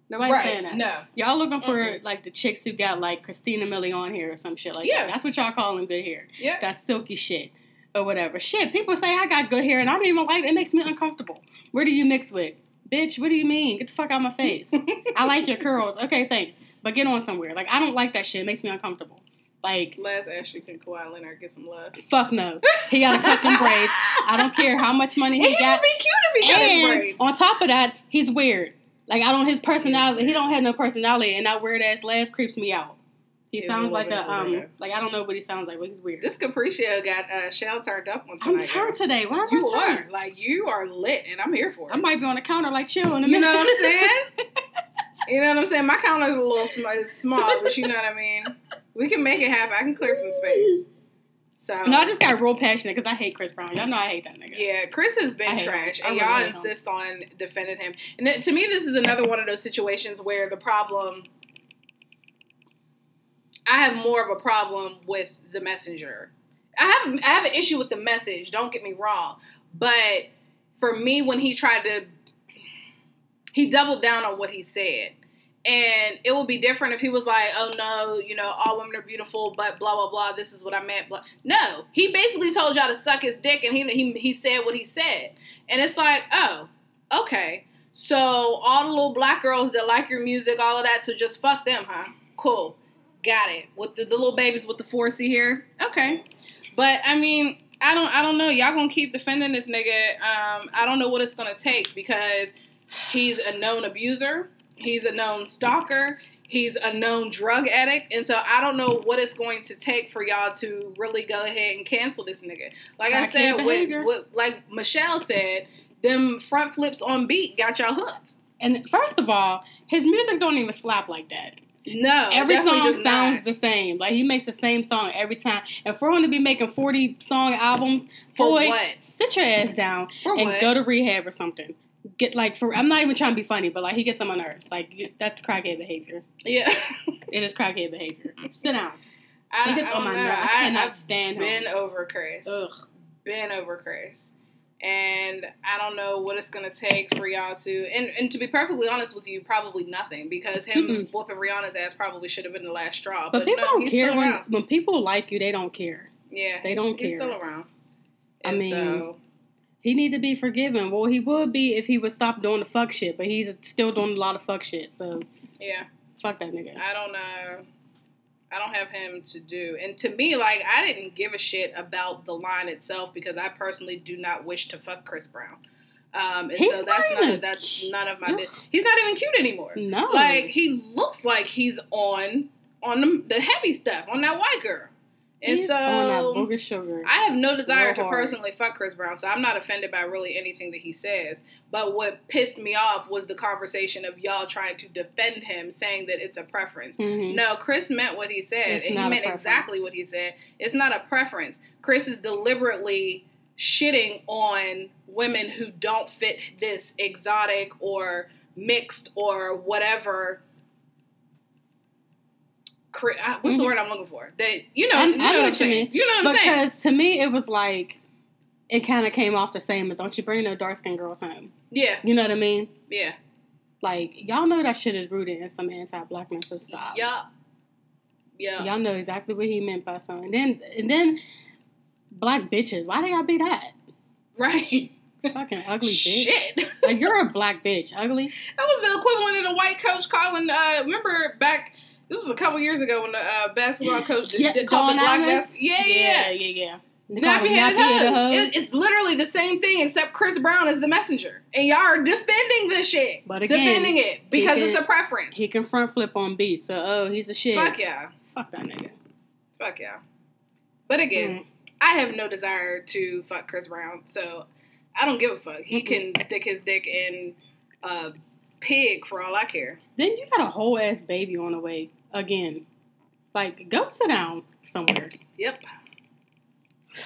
Speaker 4: Nobody's saying that.
Speaker 3: No.
Speaker 4: Y'all looking for
Speaker 3: Mm-mm.
Speaker 4: like the chicks who got like Christina Milian hair or some shit like
Speaker 3: Yeah.
Speaker 4: that. That's what y'all calling good hair.
Speaker 3: Yeah.
Speaker 4: That silky shit or whatever. Shit, people say I got good hair and I don't even like it. It makes me uncomfortable. Where do you mix with? Bitch, what do you mean? Get the fuck out of my face. I like your curls. Okay, thanks. But get on somewhere. Like I don't like that shit. It makes me uncomfortable. Like
Speaker 3: Last Ashley can Kawhi Leonard get some love.
Speaker 4: fuck no. He gotta cut them braids. I don't care how much money
Speaker 3: And
Speaker 4: he
Speaker 3: he
Speaker 4: got.
Speaker 3: would be cute if he got his braids.
Speaker 4: on top of that, he's weird. Like I don't his personality. He don't have no personality, and that weird ass laugh creeps me out. He
Speaker 3: He's
Speaker 4: sounds like a um
Speaker 3: weirdo.
Speaker 4: like I don't know what he sounds like, but he's weird.
Speaker 3: This Capriccio got uh, Shell turned up on
Speaker 4: I'm
Speaker 3: tonight.
Speaker 4: turned today. Why am
Speaker 3: You
Speaker 4: I turned?
Speaker 3: are like you are lit, and I'm here for it.
Speaker 4: I might be on the counter like chill in a
Speaker 3: You know what I'm saying? You know what I'm saying? My counter is a little sm- small, but you know what I mean. We can make it happen. I can clear some space. So
Speaker 4: no, I just got real passionate because I hate Chris Brown. Y'all know I hate that nigga.
Speaker 3: yeah, Chris has been trash,
Speaker 4: him.
Speaker 3: And
Speaker 4: really
Speaker 3: y'all
Speaker 4: hate him.
Speaker 3: insist on defending him. And then, to me, this is another one of those situations where the problem. I have more of a problem with the messenger. I have I have an issue with the message. Don't get me wrong, but for me, when he tried to, he doubled down on what he said. And it would be different if he was like, "Oh no, you know, all women are beautiful, but blah blah blah. This is what I meant." Blah. No, he basically told y'all to suck his dick, and he he he said what he said, and it's like, oh, okay. So all the little black girls that like your music, all of that, so just fuck them, huh? Cool, got it. With the, the little babies with the four C hair, okay. But I mean, I don't I don't know. Y'all gonna keep defending this nigga? Um, I don't know what it's gonna take because he's a known abuser. He's a known stalker. He's a known drug addict, and so I don't know what it's going to take for y'all to really go ahead and cancel this nigga. Like I
Speaker 4: Crackhead
Speaker 3: said, with, with, like Michelle said, them front flips on beat got y'all hooked.
Speaker 4: And first of all, his music don't even slap like that.
Speaker 3: No,
Speaker 4: Every song sounds
Speaker 3: not.
Speaker 4: the same. Like he makes the same song every time. And for him to be making forty song albums,
Speaker 3: For
Speaker 4: boy,
Speaker 3: what?
Speaker 4: sit your ass down
Speaker 3: For
Speaker 4: and
Speaker 3: what?
Speaker 4: go to rehab or something. Get like for I'm not even trying to be funny, but like he gets on my nerves. Like you, that's crackhead behavior.
Speaker 3: yeah.
Speaker 4: It is crackhead behavior. Sit down.
Speaker 3: I,
Speaker 4: He gets
Speaker 3: I
Speaker 4: on my nerves. I
Speaker 3: I,
Speaker 4: cannot
Speaker 3: I've
Speaker 4: stand
Speaker 3: been
Speaker 4: him.
Speaker 3: over Chris.
Speaker 4: Ugh.
Speaker 3: Been over Chris. And I don't know what it's gonna take for y'all to and, and to be perfectly honest with you, probably nothing because him
Speaker 4: Mm-mm.
Speaker 3: whooping Rihanna's ass probably should have been the last straw.
Speaker 4: But,
Speaker 3: But,
Speaker 4: people
Speaker 3: no,
Speaker 4: don't
Speaker 3: he's
Speaker 4: care when when people like you. They don't care.
Speaker 3: Yeah,
Speaker 4: they don't
Speaker 3: He's still around.
Speaker 4: I mean,
Speaker 3: so
Speaker 4: He need to be forgiven. Well, he would be if he would stop doing the fuck shit. But he's still doing a lot of fuck shit. So
Speaker 3: yeah,
Speaker 4: fuck that nigga.
Speaker 3: I don't know. I don't have him to do. And to me, like, I didn't give a shit about the line itself because I personally do not wish to fuck Chris Brown. Um, and
Speaker 4: He's
Speaker 3: so that's
Speaker 4: not
Speaker 3: none
Speaker 4: even
Speaker 3: of, that's none of my
Speaker 4: cute.
Speaker 3: business. He's not even cute anymore.
Speaker 4: No.
Speaker 3: Like he looks like he's on on the, the heavy stuff on that white girl. And
Speaker 4: He's
Speaker 3: so
Speaker 4: on that sugar.
Speaker 3: I have no desire
Speaker 4: Real
Speaker 3: to
Speaker 4: hard.
Speaker 3: personally fuck Chris Brown, so I'm not offended by really anything that he says. But what pissed me off was the conversation of y'all trying to defend him, saying that it's a preference.
Speaker 4: Mhm.
Speaker 3: No, Chris meant what he said,
Speaker 4: It's
Speaker 3: and he meant exactly what he said. It's not a preference. Chris is deliberately shitting on women who don't fit this exotic or mixed or whatever. Uh, What's the
Speaker 4: Mhm.
Speaker 3: word I'm looking for? That you know,
Speaker 4: I-
Speaker 3: you
Speaker 4: I
Speaker 3: know,
Speaker 4: know
Speaker 3: what
Speaker 4: what you
Speaker 3: saying.
Speaker 4: mean.
Speaker 3: You know what I'm saying?
Speaker 4: Because to me, it was like it kind of came off the same as "Don't you bring no dark skinned girls home."
Speaker 3: Yeah,
Speaker 4: You know what I mean?
Speaker 3: yeah,
Speaker 4: Like y'all know that shit is rooted in some anti-blackness so stop.
Speaker 3: yeah, yeah.
Speaker 4: Y'all know exactly what he meant by something. And then and then black bitches. Why they gotta be that?
Speaker 3: Right.
Speaker 4: Fucking ugly bitch.
Speaker 3: Shit.
Speaker 4: Like you're a black bitch. Ugly.
Speaker 3: That was the equivalent of the white coach calling. Uh, remember back? This was a couple years ago when the uh, basketball coach
Speaker 4: Yeah,
Speaker 3: did, called the
Speaker 4: Dawn
Speaker 3: black
Speaker 4: Adams?
Speaker 3: bas- Yeah, yeah.
Speaker 4: yeah, yeah. They
Speaker 3: Nappy
Speaker 4: call them
Speaker 3: headed
Speaker 4: nappy-headed
Speaker 3: hoes.
Speaker 4: hoes.
Speaker 3: It- It's literally the same thing, except Chris Brown is the messenger, and y'all are defending this shit.
Speaker 4: But again,
Speaker 3: defending it because
Speaker 4: he
Speaker 3: it's a preference.
Speaker 4: He can front flip on beats, so oh, he's a shit.
Speaker 3: Fuck yeah,
Speaker 4: Fuck that nigga.
Speaker 3: fuck yeah. But again,
Speaker 4: Mm.
Speaker 3: I have no desire to fuck Chris Brown, so I don't give a fuck. He
Speaker 4: Mm-mm.
Speaker 3: can stick his dick in a pig for all I care.
Speaker 4: Then you got a whole ass baby on the way again. Like, go sit down somewhere.
Speaker 3: Yep.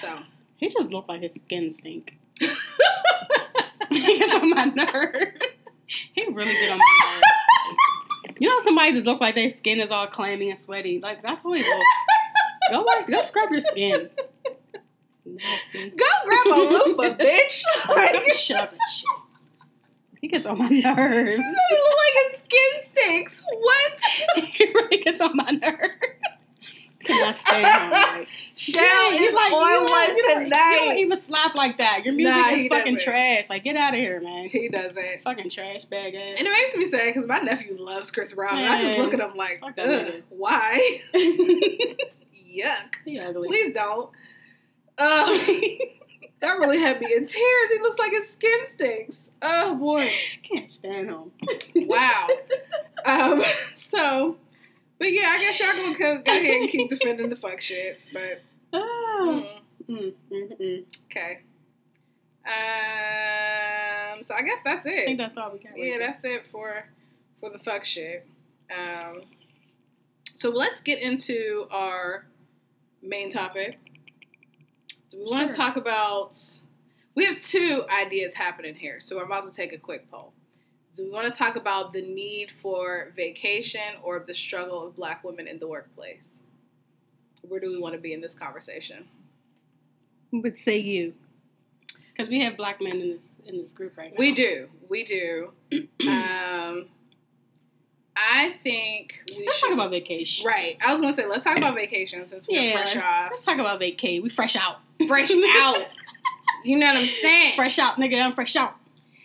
Speaker 3: So.
Speaker 4: He just looked like his skin stink. he gets on my nerve. He really get on my nerve. You know, somebody just look like their skin is all clammy and sweaty. Like that's what he looks. Go wash, go scrub your skin. Nasty.
Speaker 3: Go grab a loofah, bitch. Like,
Speaker 4: shove it. He gets on my nerves.
Speaker 3: Doesn't he look like his skin stinks? What?
Speaker 4: he really gets on my nerves. Cannot stand him. Like,
Speaker 3: Shell
Speaker 4: Yeah,
Speaker 3: is
Speaker 4: he's like,
Speaker 3: on
Speaker 4: you
Speaker 3: one
Speaker 4: you don't- You don't even slap like that. Your music
Speaker 3: Nah,
Speaker 4: is fucking
Speaker 3: doesn't.
Speaker 4: trash. Like, get out of here, man.
Speaker 3: he doesn't.
Speaker 4: Fucking trash bag ass.
Speaker 3: And it makes me sad because my nephew loves Chris Brown. I just look at him like, why? Yuck.
Speaker 4: ugly.
Speaker 3: Please don't. Uh, that really had me in tears. He looks like his skin stinks. Oh boy.
Speaker 4: I can't stand him.
Speaker 3: Wow. um, so, but yeah, I guess y'all gonna go, go ahead and keep defending the fuck shit. But,
Speaker 4: Oh.
Speaker 3: mm,
Speaker 4: Mm, mm, mm.
Speaker 3: okay. Um, so I guess that's it.
Speaker 4: I think that's all we got.
Speaker 3: Yeah, that's it for for the fuck shit. Um, so let's get into our main topic. Do we want to talk about? We have two ideas happening here, so we're about to take a quick poll. Do we want to talk about the need for vacation or the struggle of Black women in the workplace? Where do we want to be in this conversation?
Speaker 4: But say you, because we have black men in this in this group right now.
Speaker 3: We do, we do. um, I think we
Speaker 4: Let's
Speaker 3: should
Speaker 4: talk about vacation.
Speaker 3: Right. I was gonna say let's talk about vacation since we're
Speaker 4: Yeah.
Speaker 3: fresh off,
Speaker 4: Let's talk about vacay. We fresh out.
Speaker 3: fresh out. You know what I'm saying?
Speaker 4: Fresh out, nigga. I'm fresh out.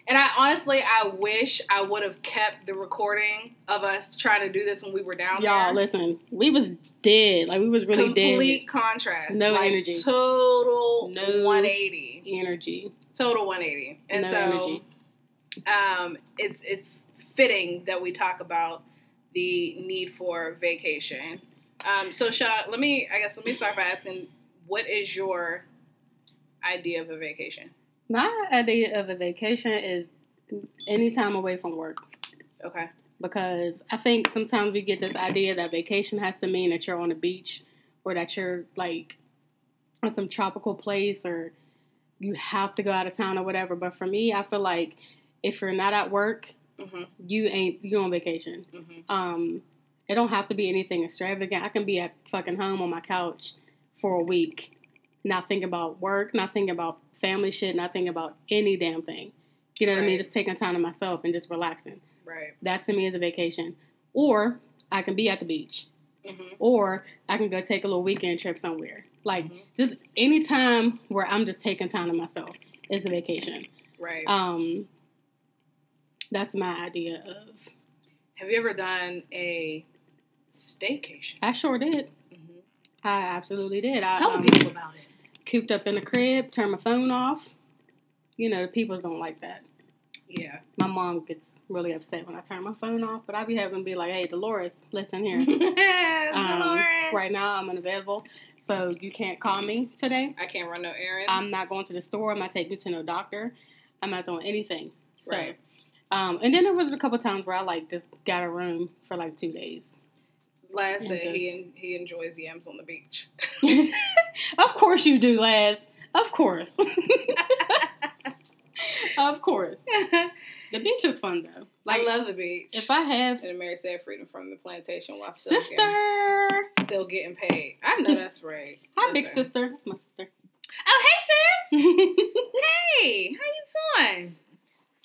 Speaker 3: And I honestly, I wish I would have kept the recording of us trying to do this when we were down
Speaker 4: Y'all,
Speaker 3: there.
Speaker 4: listen. We was dead. Like we was really
Speaker 3: Complete
Speaker 4: dead.
Speaker 3: contrast.
Speaker 4: No
Speaker 3: Like,
Speaker 4: energy.
Speaker 3: Total
Speaker 4: No
Speaker 3: 180.
Speaker 4: Energy.
Speaker 3: Total 180. And
Speaker 4: no
Speaker 3: so,
Speaker 4: energy.
Speaker 3: um, it's it's fitting that we talk about the need for vacation. Um, so, Shaw, let me, I guess, let me start by asking, what is your idea of a vacation?
Speaker 4: My idea of a vacation is any time away from work.
Speaker 3: Okay.
Speaker 4: because I think sometimes we get this idea that vacation has to mean that you're on the beach or that you're like on some tropical place or you have to go out of town or whatever. But for me, I feel like if you're not at work,
Speaker 3: Mm-hmm.
Speaker 4: you ain't you on vacation.
Speaker 3: Mm-hmm.
Speaker 4: Um, it don't have to be anything extravagant. I can be at fucking home on my couch for a week, not thinking about work, not thinking about family shit, not thinking about any damn thing. You know what I mean? Just taking time to myself and just relaxing.
Speaker 3: Right.
Speaker 4: That to me is a vacation. Or I can be at the beach.
Speaker 3: Mm-hmm.
Speaker 4: Or I can go take a little weekend trip somewhere. Like
Speaker 3: Mhm.
Speaker 4: just any time where I'm just taking time to myself is a vacation.
Speaker 3: Right.
Speaker 4: Um that's my idea of
Speaker 3: Have you ever done a staycation?
Speaker 4: I sure did.
Speaker 3: Mm-hmm.
Speaker 4: I absolutely did. I
Speaker 3: Tell
Speaker 4: um,
Speaker 3: the people about it.
Speaker 4: cooped up in the crib, turned my phone off. You know, the peoples don't like that.
Speaker 3: Yeah.
Speaker 4: My mom gets really upset when I turn my phone off, but I be having to be like, "Hey, Dolores, listen here. Um,
Speaker 3: Dolores.
Speaker 4: right now, I'm unavailable, so you can't call me today.
Speaker 3: I can't run no errands.
Speaker 4: I'm not going to the store. I'm not taking you to no doctor. I'm not doing anything. So,
Speaker 3: Right.
Speaker 4: Um, and then there was a couple times where I like just got a room for like two days.
Speaker 3: Laz said
Speaker 4: just-
Speaker 3: he he enjoys yams on the beach.
Speaker 4: of course you do, Laz. Of course. of course. The beach is fun though. Like
Speaker 3: I love the beach.
Speaker 4: if I have
Speaker 3: and Mary said freedom from the plantation while still
Speaker 4: sister.
Speaker 3: getting, still getting paid. I know that's right.
Speaker 4: Hi, big sister. That's my sister.
Speaker 3: Oh, hey, sis. Hey, how you doing?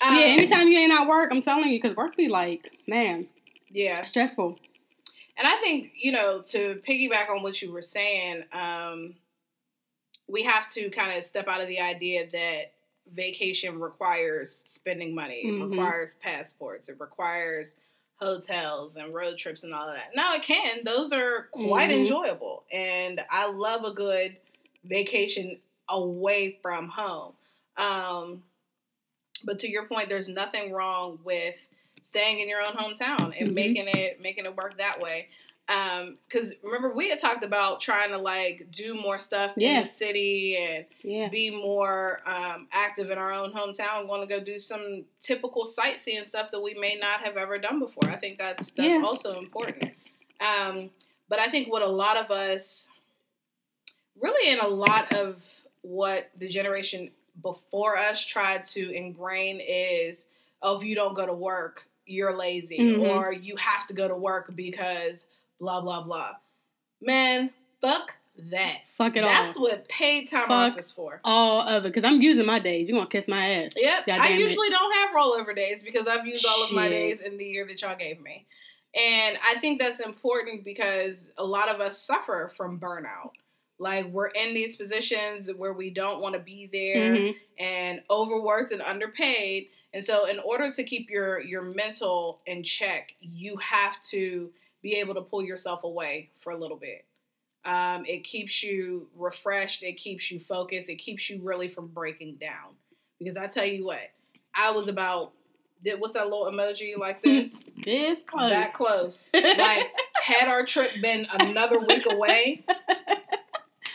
Speaker 4: Yeah,
Speaker 3: Um,
Speaker 4: anytime you ain't at work, I'm telling you, because work be like, man,
Speaker 3: Yeah,
Speaker 4: stressful.
Speaker 3: and I think you know to piggyback on what you were saying, um, we have to kind of step out of the idea that vacation requires spending money. It
Speaker 4: Mhm.
Speaker 3: requires passports. It requires hotels and road trips and all of that. Now it can; those are quite
Speaker 4: Mhm.
Speaker 3: enjoyable, and I love a good vacation away from home. Um, but to your point, there's nothing wrong with staying in your own hometown and
Speaker 4: Mhm.
Speaker 3: making it making it work that way. Because remember, we had talked about trying to like do more stuff in the city and
Speaker 4: Yeah.
Speaker 3: be more um, active in our own hometown. Going to go do some typical sightseeing stuff that we may not have ever done before. I think that's that's
Speaker 4: Yeah.
Speaker 3: also important. Um, but I think what a lot of us, really, in a lot of what the generation before us tried to ingrain is, oh, if you don't go to work, you're lazy,
Speaker 4: Mhm.
Speaker 3: or you have to go to work because blah blah blah. Man, fuck that.
Speaker 4: Fuck it
Speaker 3: That's
Speaker 4: all.
Speaker 3: what paid time
Speaker 4: Fuck
Speaker 3: off is for.
Speaker 4: all of it, because I'm using my days. you're gonna kiss my ass?
Speaker 3: Yep. I
Speaker 4: damn it.
Speaker 3: usually don't have rollover days because I've used all of my days in the year that y'all gave me. And I think that's important because a lot of us suffer from burnout. Like we're in these positions where we don't want to be there
Speaker 4: Mhm.
Speaker 3: and overworked and underpaid. And so in order to keep your your mental in check, you have to be able to pull yourself away for a little bit. Um, it keeps you refreshed, it keeps you focused, it keeps you really from breaking down. Because I tell you what, I was about did what's that little emoji like this?
Speaker 4: This close.
Speaker 3: That close. Like had our trip been another week away,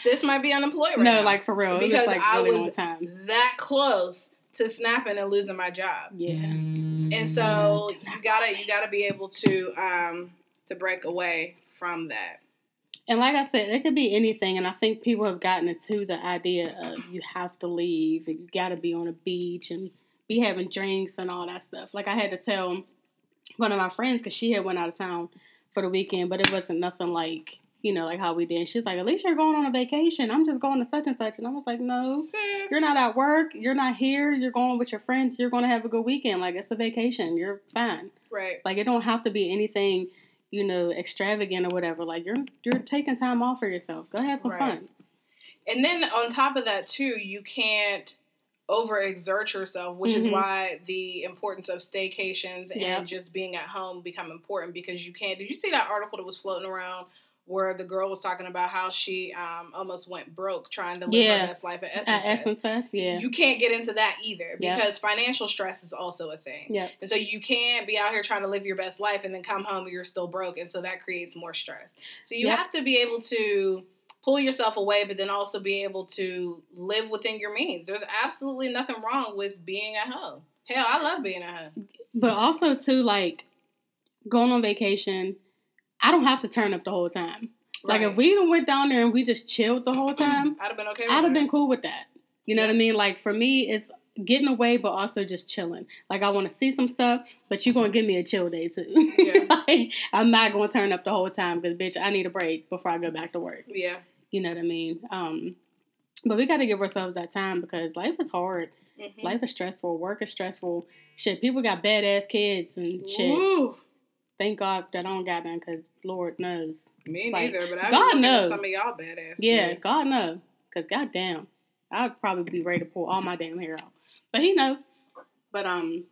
Speaker 3: sis might be unemployed right
Speaker 4: no,
Speaker 3: now
Speaker 4: like for real.
Speaker 3: Because
Speaker 4: like
Speaker 3: I
Speaker 4: really
Speaker 3: was-
Speaker 4: time.
Speaker 3: that close to snapping and losing my job.
Speaker 4: Yeah.
Speaker 3: And so you gotta you gotta be able to um to break away from that.
Speaker 4: And like I said, it could be anything. And I think people have gotten into the idea of you have to leave and you got to be on a beach and be having drinks and all that stuff. Like I had to tell one of my friends because she had went out of town for the weekend, but it wasn't nothing like you know like how we did. She's like, at least you're going on a vacation. I'm just going to such and such, and I was like, no.
Speaker 3: Sis.
Speaker 4: You're not at work. You're not here. You're going with your friends. You're going to have a good weekend. Like it's a vacation. You're fine.
Speaker 3: right.
Speaker 4: Like it don't have to be anything, you know, extravagant or whatever. Like you're you're taking time off for yourself. Go have some
Speaker 3: Right.
Speaker 4: fun.
Speaker 3: And then on top of that too, you can't overexert yourself, which is
Speaker 4: Mhm.
Speaker 3: why the importance of staycations
Speaker 4: Yep.
Speaker 3: and just being at home become important because you can't. Did you see that article that was floating around where the girl was talking about how she um, almost went broke trying to live
Speaker 4: Yeah.
Speaker 3: her best life at Essence?
Speaker 4: At
Speaker 3: Fest?
Speaker 4: Essence Fest, yeah.
Speaker 3: You can't get into that either
Speaker 4: Yep.
Speaker 3: because financial stress is also a thing.
Speaker 4: Yep.
Speaker 3: And so you can't be out here trying to live your best life and then come home and you're still broke. And so that creates more stress. So you
Speaker 4: Yep.
Speaker 3: have to be able to pull yourself away, but then also be able to live within your means. There's absolutely nothing wrong with being at home. Hell, I love being at home.
Speaker 4: But also too, like going on vacation, I don't have to turn up the whole time. Like if we done went down there and we just chilled the whole time,
Speaker 3: I'd have been okay with
Speaker 4: I'd have been cool with that. You know what I mean? Like for me, it's getting away, but also just chilling. Like I want to see some stuff, but you're gonna give me a chill day too.
Speaker 3: Yeah.
Speaker 4: like I'm not gonna turn up the whole time because bitch, I need a break before I go back to work.
Speaker 3: Yeah.
Speaker 4: You know what I mean? Um, but we got to give ourselves that time because life is hard.
Speaker 3: Mhm.
Speaker 4: Life is stressful. Work is stressful. Shit, people got badass kids and shit.
Speaker 3: Woo.
Speaker 4: Thank God that I don't got none because Lord knows.
Speaker 3: Me
Speaker 4: Like,
Speaker 3: neither, but I've
Speaker 4: God knows.
Speaker 3: some of y'all badass.
Speaker 4: Yeah,
Speaker 3: kids.
Speaker 4: God know. Cause goddamn, I'd probably be ready to pull all my damn hair out. But he know. But um,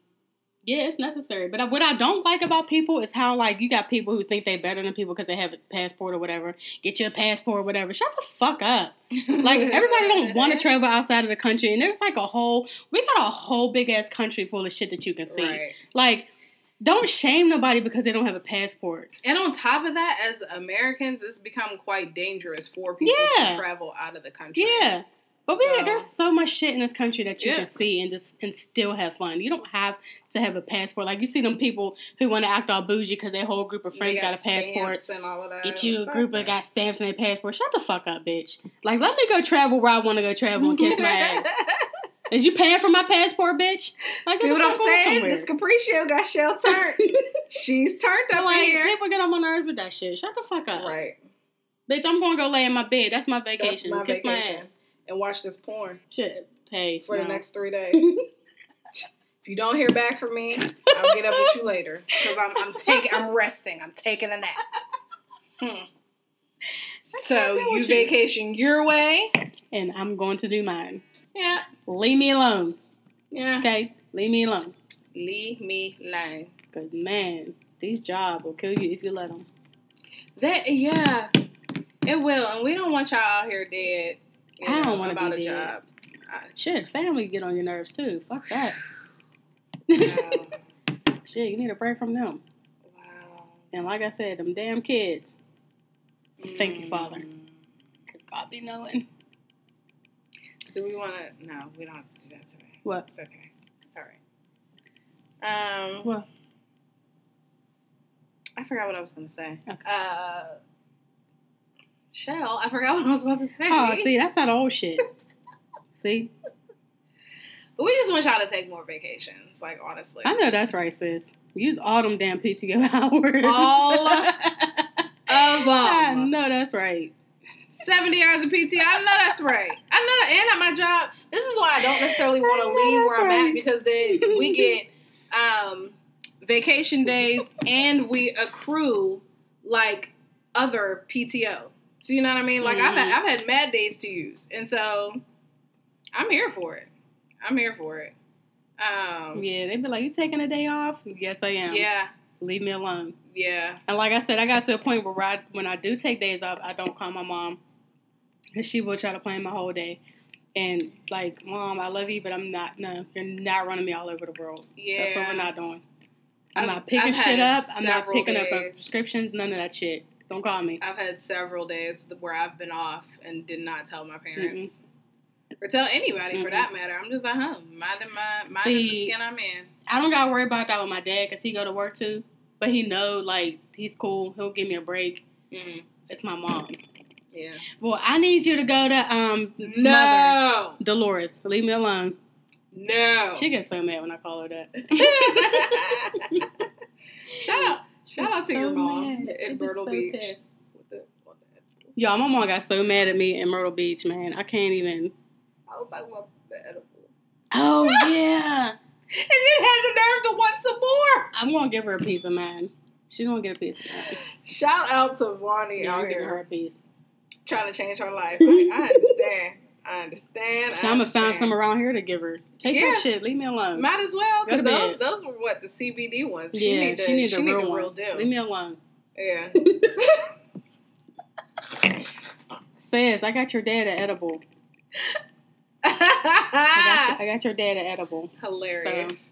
Speaker 4: Yeah, it's necessary. But what I don't like about people is how like you got people who think they better than people because they have a passport or whatever. Get you a passport or whatever. Shut the fuck up. Like everybody don't want to travel outside of the country, and there's like a whole we got a whole big ass country full of shit that you can see.
Speaker 3: Right.
Speaker 4: Like, don't shame nobody because they don't have a passport.
Speaker 3: And on top of that, as Americans, it's become quite dangerous for people
Speaker 4: Yeah.
Speaker 3: to travel out of the country.
Speaker 4: Yeah. But we,
Speaker 3: So-
Speaker 4: there's so much shit in this country that you
Speaker 3: Yeah.
Speaker 4: can see and just and still have fun. You don't have to have a passport. Like you see them people who want to act all bougie because their whole group of friends got, a passport.
Speaker 3: and all of that.
Speaker 4: Get you a group
Speaker 3: that.
Speaker 4: got stamps in their passport. Shut the fuck up, bitch. Like let me go travel where I want to go travel and kiss my ass. Is you paying for my passport, bitch? Like
Speaker 3: See what I'm saying?
Speaker 4: somewhere.
Speaker 3: This Capriccio got shell turned. She's turned up
Speaker 4: like
Speaker 3: here.
Speaker 4: people get on my nerves with that shit. Shut the fuck up,
Speaker 3: Right.
Speaker 4: bitch. I'm gonna go lay in my bed. That's my vacation.
Speaker 3: That's my
Speaker 4: kiss
Speaker 3: vacation.
Speaker 4: my ass.
Speaker 3: And watch this porn
Speaker 4: Shit. Hey,
Speaker 3: for
Speaker 4: no.
Speaker 3: the next three days. if you don't hear back from me, I'll get up with you later. Because I'm, I'm taking, I'm resting. I'm taking a nap. Hmm. So you vacation your way.
Speaker 4: and I'm going to do mine.
Speaker 3: Yeah.
Speaker 4: Leave me alone,
Speaker 3: Yeah.
Speaker 4: okay? Leave me alone.
Speaker 3: Leave me alone.
Speaker 4: Cause man, these jobs will kill you if you let them.
Speaker 3: That yeah, it will, and we don't want y'all out here dead.
Speaker 4: I don't wanna
Speaker 3: about
Speaker 4: be
Speaker 3: a
Speaker 4: dead.
Speaker 3: job. I-
Speaker 4: Shit, family get on your nerves too. Fuck that.
Speaker 3: Wow.
Speaker 4: Shit, you need a break from them.
Speaker 3: wow.
Speaker 4: And like I said, them damn kids. Thank you, Father.
Speaker 3: Mm.
Speaker 4: Cause God be knowing.
Speaker 3: Do we want to? No, we don't have to do that today.
Speaker 4: What?
Speaker 3: It's okay. It's all right. Um.
Speaker 4: What?
Speaker 3: I forgot what I was gonna say.
Speaker 4: Okay.
Speaker 3: Uh. Shell, I forgot what I was about to say.
Speaker 4: Oh, see, that's not old shit. see, But
Speaker 3: We just want y'all to take more vacations. Like honestly.
Speaker 4: I know that's right, sis. Use all them damn PTO hours.
Speaker 3: All of
Speaker 4: I
Speaker 3: them.
Speaker 4: know that's right.
Speaker 3: 70 hours of PT. I know that's right. I know, and at my job, this is why I don't necessarily want to leave where
Speaker 4: that's
Speaker 3: I'm at because then we get um, vacation days and we accrue like other PTO. So you know what I mean? Like I've had,
Speaker 4: Mhm.
Speaker 3: I've had mad days to use, and so I'm here for it. I'm here for it. Um,
Speaker 4: Yeah, they'd be like, "You taking a day off?" Yes, I am.
Speaker 3: yeah,
Speaker 4: Leave me alone.
Speaker 3: yeah.
Speaker 4: And like I said, I got to a point where I, when I do take days off, I don't call my mom, and she will try to plan my whole day. And like, mom, I love you, but I'm not. No, you're not running me all over the world.
Speaker 3: Yeah.
Speaker 4: That's what we're not doing. I'm
Speaker 3: I've-
Speaker 4: not picking
Speaker 3: I've
Speaker 4: shit up. I'm not picking up prescriptions. None of that shit. Don't call me.
Speaker 3: I've had several days where I've been off and did not tell my parents. Or tell anybody for
Speaker 4: Mm-mm.
Speaker 3: that matter. I'm just at home, minding my minding the skin I'm in.
Speaker 4: I don't gotta worry about that with my dad because he go to work too. But he know like he's cool. He'll give me a break.
Speaker 3: Mm,
Speaker 4: It's my mom.
Speaker 3: Yeah.
Speaker 4: Well, I need you to go to um mother
Speaker 3: No,
Speaker 4: Dolores. Leave me alone.
Speaker 3: no.
Speaker 4: She gets so mad when I call her that.
Speaker 3: shout out, shout out to
Speaker 4: She's
Speaker 3: your
Speaker 4: so
Speaker 3: mom
Speaker 4: mad. She
Speaker 3: in Myrtle
Speaker 4: so
Speaker 3: Beach.
Speaker 4: pissed.
Speaker 3: With the, with the,
Speaker 4: Y'all, my mom got so mad at me in Myrtle Beach, man. I can't even.
Speaker 3: I was talking about the edible,
Speaker 4: Oh yeah,
Speaker 3: and then had the nerve to want some more.
Speaker 4: I'm gonna give her a piece of mine. She's gonna get a piece of mine.
Speaker 3: Shout out to Vonnie
Speaker 4: Yeah,
Speaker 3: out
Speaker 4: I'm giving her a piece.
Speaker 3: Trying to change her life. I, I understand. I understand.
Speaker 4: So
Speaker 3: I
Speaker 4: I'm gonna find some around here to give her. Take
Speaker 3: Yeah.
Speaker 4: that shit. Leave me alone.
Speaker 3: Might as well, because those
Speaker 4: bed.
Speaker 3: those were what the CBD ones. She
Speaker 4: yeah,
Speaker 3: need
Speaker 4: she needs a
Speaker 3: need
Speaker 4: real
Speaker 3: real deal.
Speaker 4: Leave me alone.
Speaker 3: yeah.
Speaker 4: Says I got your dad at edible. I got, your, I got your dad at edible.
Speaker 3: Hilarious.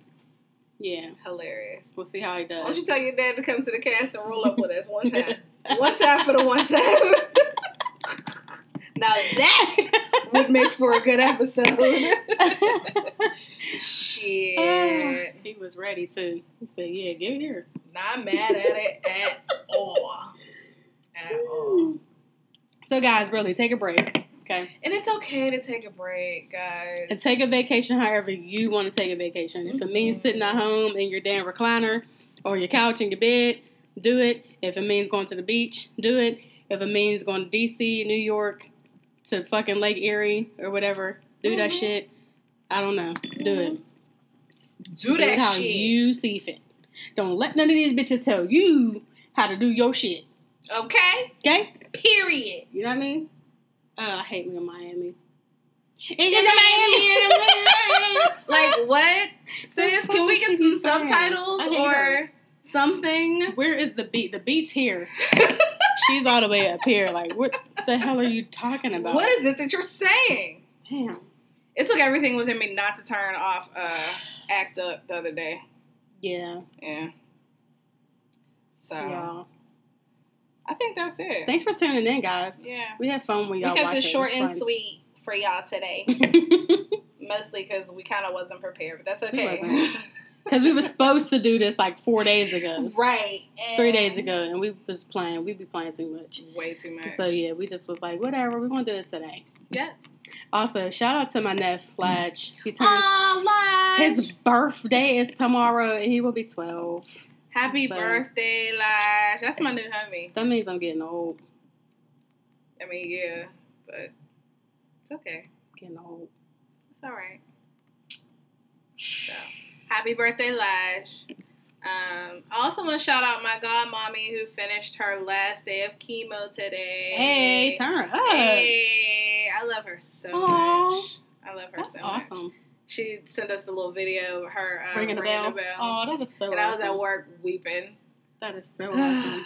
Speaker 4: Yeah,
Speaker 3: Hilarious.
Speaker 4: we'll see how he does.
Speaker 3: Why don't you tell your dad to come to the cast and roll up with us one time? one time for the one time. Now that would make for a good episode. Shit.
Speaker 4: Ah, he was ready too. He said, "Yeah, give it here."
Speaker 3: Not mad at it at all. At all.
Speaker 4: So, guys, really take a break, okay?
Speaker 3: And it's okay to take a break, guys.
Speaker 4: And take a vacation however you want to take a vacation. If it means mm-hmm. sitting at home in your damn recliner or your couch in your bed, do it. If it means going to the beach, do it. If it means going to DC, New York, to fucking Lake Erie or whatever, do that
Speaker 3: Mhm.
Speaker 4: shit. I don't know. Do it.
Speaker 3: Do
Speaker 4: Do
Speaker 3: that
Speaker 4: how
Speaker 3: shit.
Speaker 4: you see fit. Don't let none of these bitches tell you how to do your shit.
Speaker 3: okay?
Speaker 4: Okay?
Speaker 3: Period.
Speaker 4: You know what I mean? Uh, I hate me in Miami. It's just Miami.
Speaker 3: Like what? Sis, can we get some subtitles or
Speaker 4: her.
Speaker 3: Something?
Speaker 4: Where is the beat? The beat's here. She's all the way up here. Like, what the hell are you talking about?
Speaker 3: What is it that you're saying?
Speaker 4: Damn.
Speaker 3: It took everything within me not to turn off uh, Act Up the other day.
Speaker 4: Yeah.
Speaker 3: Yeah. So
Speaker 4: Y'all.
Speaker 3: I think that's it.
Speaker 4: Thanks for tuning in, guys.
Speaker 3: yeah.
Speaker 4: We had fun when
Speaker 3: We
Speaker 4: y'all
Speaker 3: kept
Speaker 4: watched
Speaker 3: it short
Speaker 4: it.
Speaker 3: and sweet for y'all today. Mostly because we kind of wasn't prepared, but that's
Speaker 4: We
Speaker 3: okay.
Speaker 4: Because we were supposed to do this like four days ago.
Speaker 3: right.
Speaker 4: Three days ago, and we was playing. We'd be playing too much.
Speaker 3: Way too much.
Speaker 4: So yeah, we just was like, whatever, we're gonna do it today.
Speaker 3: Yep.
Speaker 4: Also, shout out to my nephew Flash. He turns
Speaker 3: Lash.
Speaker 4: his birthday is tomorrow, and he will be twelve.
Speaker 3: Happy
Speaker 4: So-
Speaker 3: birthday, Lash. That's my new homie.
Speaker 4: That means I'm getting old.
Speaker 3: I mean, yeah, but it's okay.
Speaker 4: Getting old.
Speaker 3: It's all right. Happy birthday, Lash. Um, I also want to shout out my godmommy who finished her last day of chemo today.
Speaker 4: Hey, turn up.
Speaker 3: Hey, I love her so
Speaker 4: Aw.
Speaker 3: much. I love her
Speaker 4: That's
Speaker 3: so much.
Speaker 4: awesome.
Speaker 3: She sent us the little video of her uh,
Speaker 4: Ringing the bell. Oh, that is so
Speaker 3: and I was at work weeping.
Speaker 4: That is so awesome.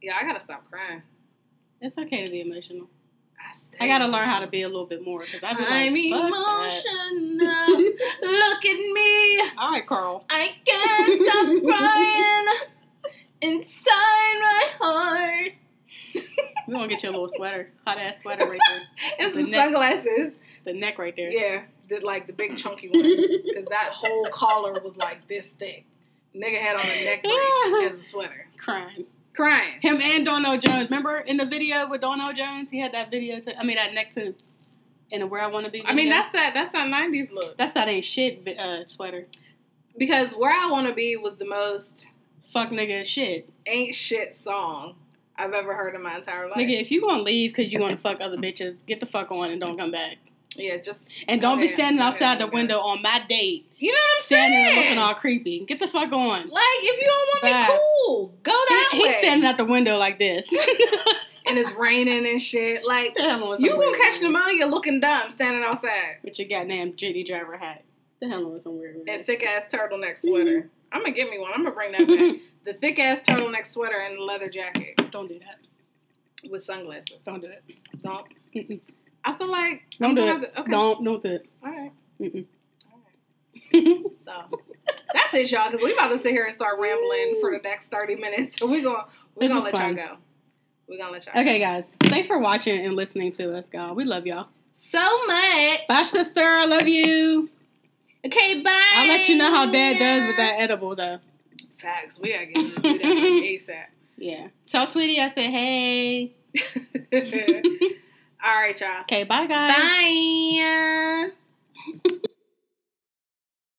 Speaker 3: Yeah, I gotta stop crying.
Speaker 4: It's okay to be emotional.
Speaker 3: I,
Speaker 4: I gotta learn how to be a little bit more because I be like,
Speaker 3: I'm
Speaker 4: fuck
Speaker 3: emotional. Look at me.
Speaker 4: All right, Carl.
Speaker 3: I can't stop crying inside my heart.
Speaker 4: We're gonna get you a little sweater, hot ass sweater right there.
Speaker 3: And
Speaker 4: The
Speaker 3: some
Speaker 4: neck.
Speaker 3: sunglasses.
Speaker 4: The neck right there.
Speaker 3: Yeah, the, like the big chunky one. Because that whole collar was like this thick. Nigga had on a neck brace as a sweater.
Speaker 4: Crying.
Speaker 3: Crying.
Speaker 4: Him and Donell Jones. Remember in the video with Donell Jones? He had that video to. I mean, that neck to. In a where I want to be.
Speaker 3: I mean, that's that. That's that '90s look.
Speaker 4: that's that ain't shit uh, sweater.
Speaker 3: Because where I want to be was the most
Speaker 4: Fuck nigga shit.
Speaker 3: ain't shit song I've ever heard in my entire life.
Speaker 4: Nigga, if you gonna leave because you want to fuck other bitches, get the fuck on and don't come back.
Speaker 3: Yeah, just
Speaker 4: And don't be standing
Speaker 3: okay,
Speaker 4: outside the window on my date,
Speaker 3: you know what I'm
Speaker 4: standing and
Speaker 3: saying.
Speaker 4: looking all creepy. Get the fuck on.
Speaker 3: like if you don't want
Speaker 4: Bye.
Speaker 3: me, cool, go that
Speaker 4: He-
Speaker 3: way.
Speaker 4: he's standing at the window like this.
Speaker 3: and it's raining and shit. Like you gonna catch
Speaker 4: with?
Speaker 3: pneumonia looking dumb standing outside
Speaker 4: with your goddamn Jitney driver hat. The hell was some weird. with
Speaker 3: and thick ass turtleneck mm-hmm. sweater. I'm gonna get me one. I'm gonna bring that back. the thick ass turtleneck sweater and the leather jacket
Speaker 4: Don't do that.
Speaker 3: with sunglasses.
Speaker 4: Don't do it.
Speaker 3: Don't. I feel like
Speaker 4: Don't
Speaker 3: I'm
Speaker 4: do
Speaker 3: gonna
Speaker 4: it.
Speaker 3: have to- okay.
Speaker 4: Don't don't do it.
Speaker 3: All right.
Speaker 4: Mm-mm.
Speaker 3: So that's it, y'all. Because we about to sit here and start rambling for the next thirty minutes. So we gonna we
Speaker 4: This
Speaker 3: gonna let
Speaker 4: fun.
Speaker 3: y'all go. We're gonna let y'all.
Speaker 4: okay, guys. Thanks for watching and listening to us, y'all. We love y'all.
Speaker 3: So much.
Speaker 4: Bye, sister. I love you.
Speaker 3: Okay, bye.
Speaker 4: I'll let you know how Dad does with that edible, though.
Speaker 3: Facts. We gotta get to do that like ASAP.
Speaker 4: Yeah. Tell Tweety I said hey.
Speaker 3: All right, y'all.
Speaker 4: Okay, bye, guys.
Speaker 3: Bye.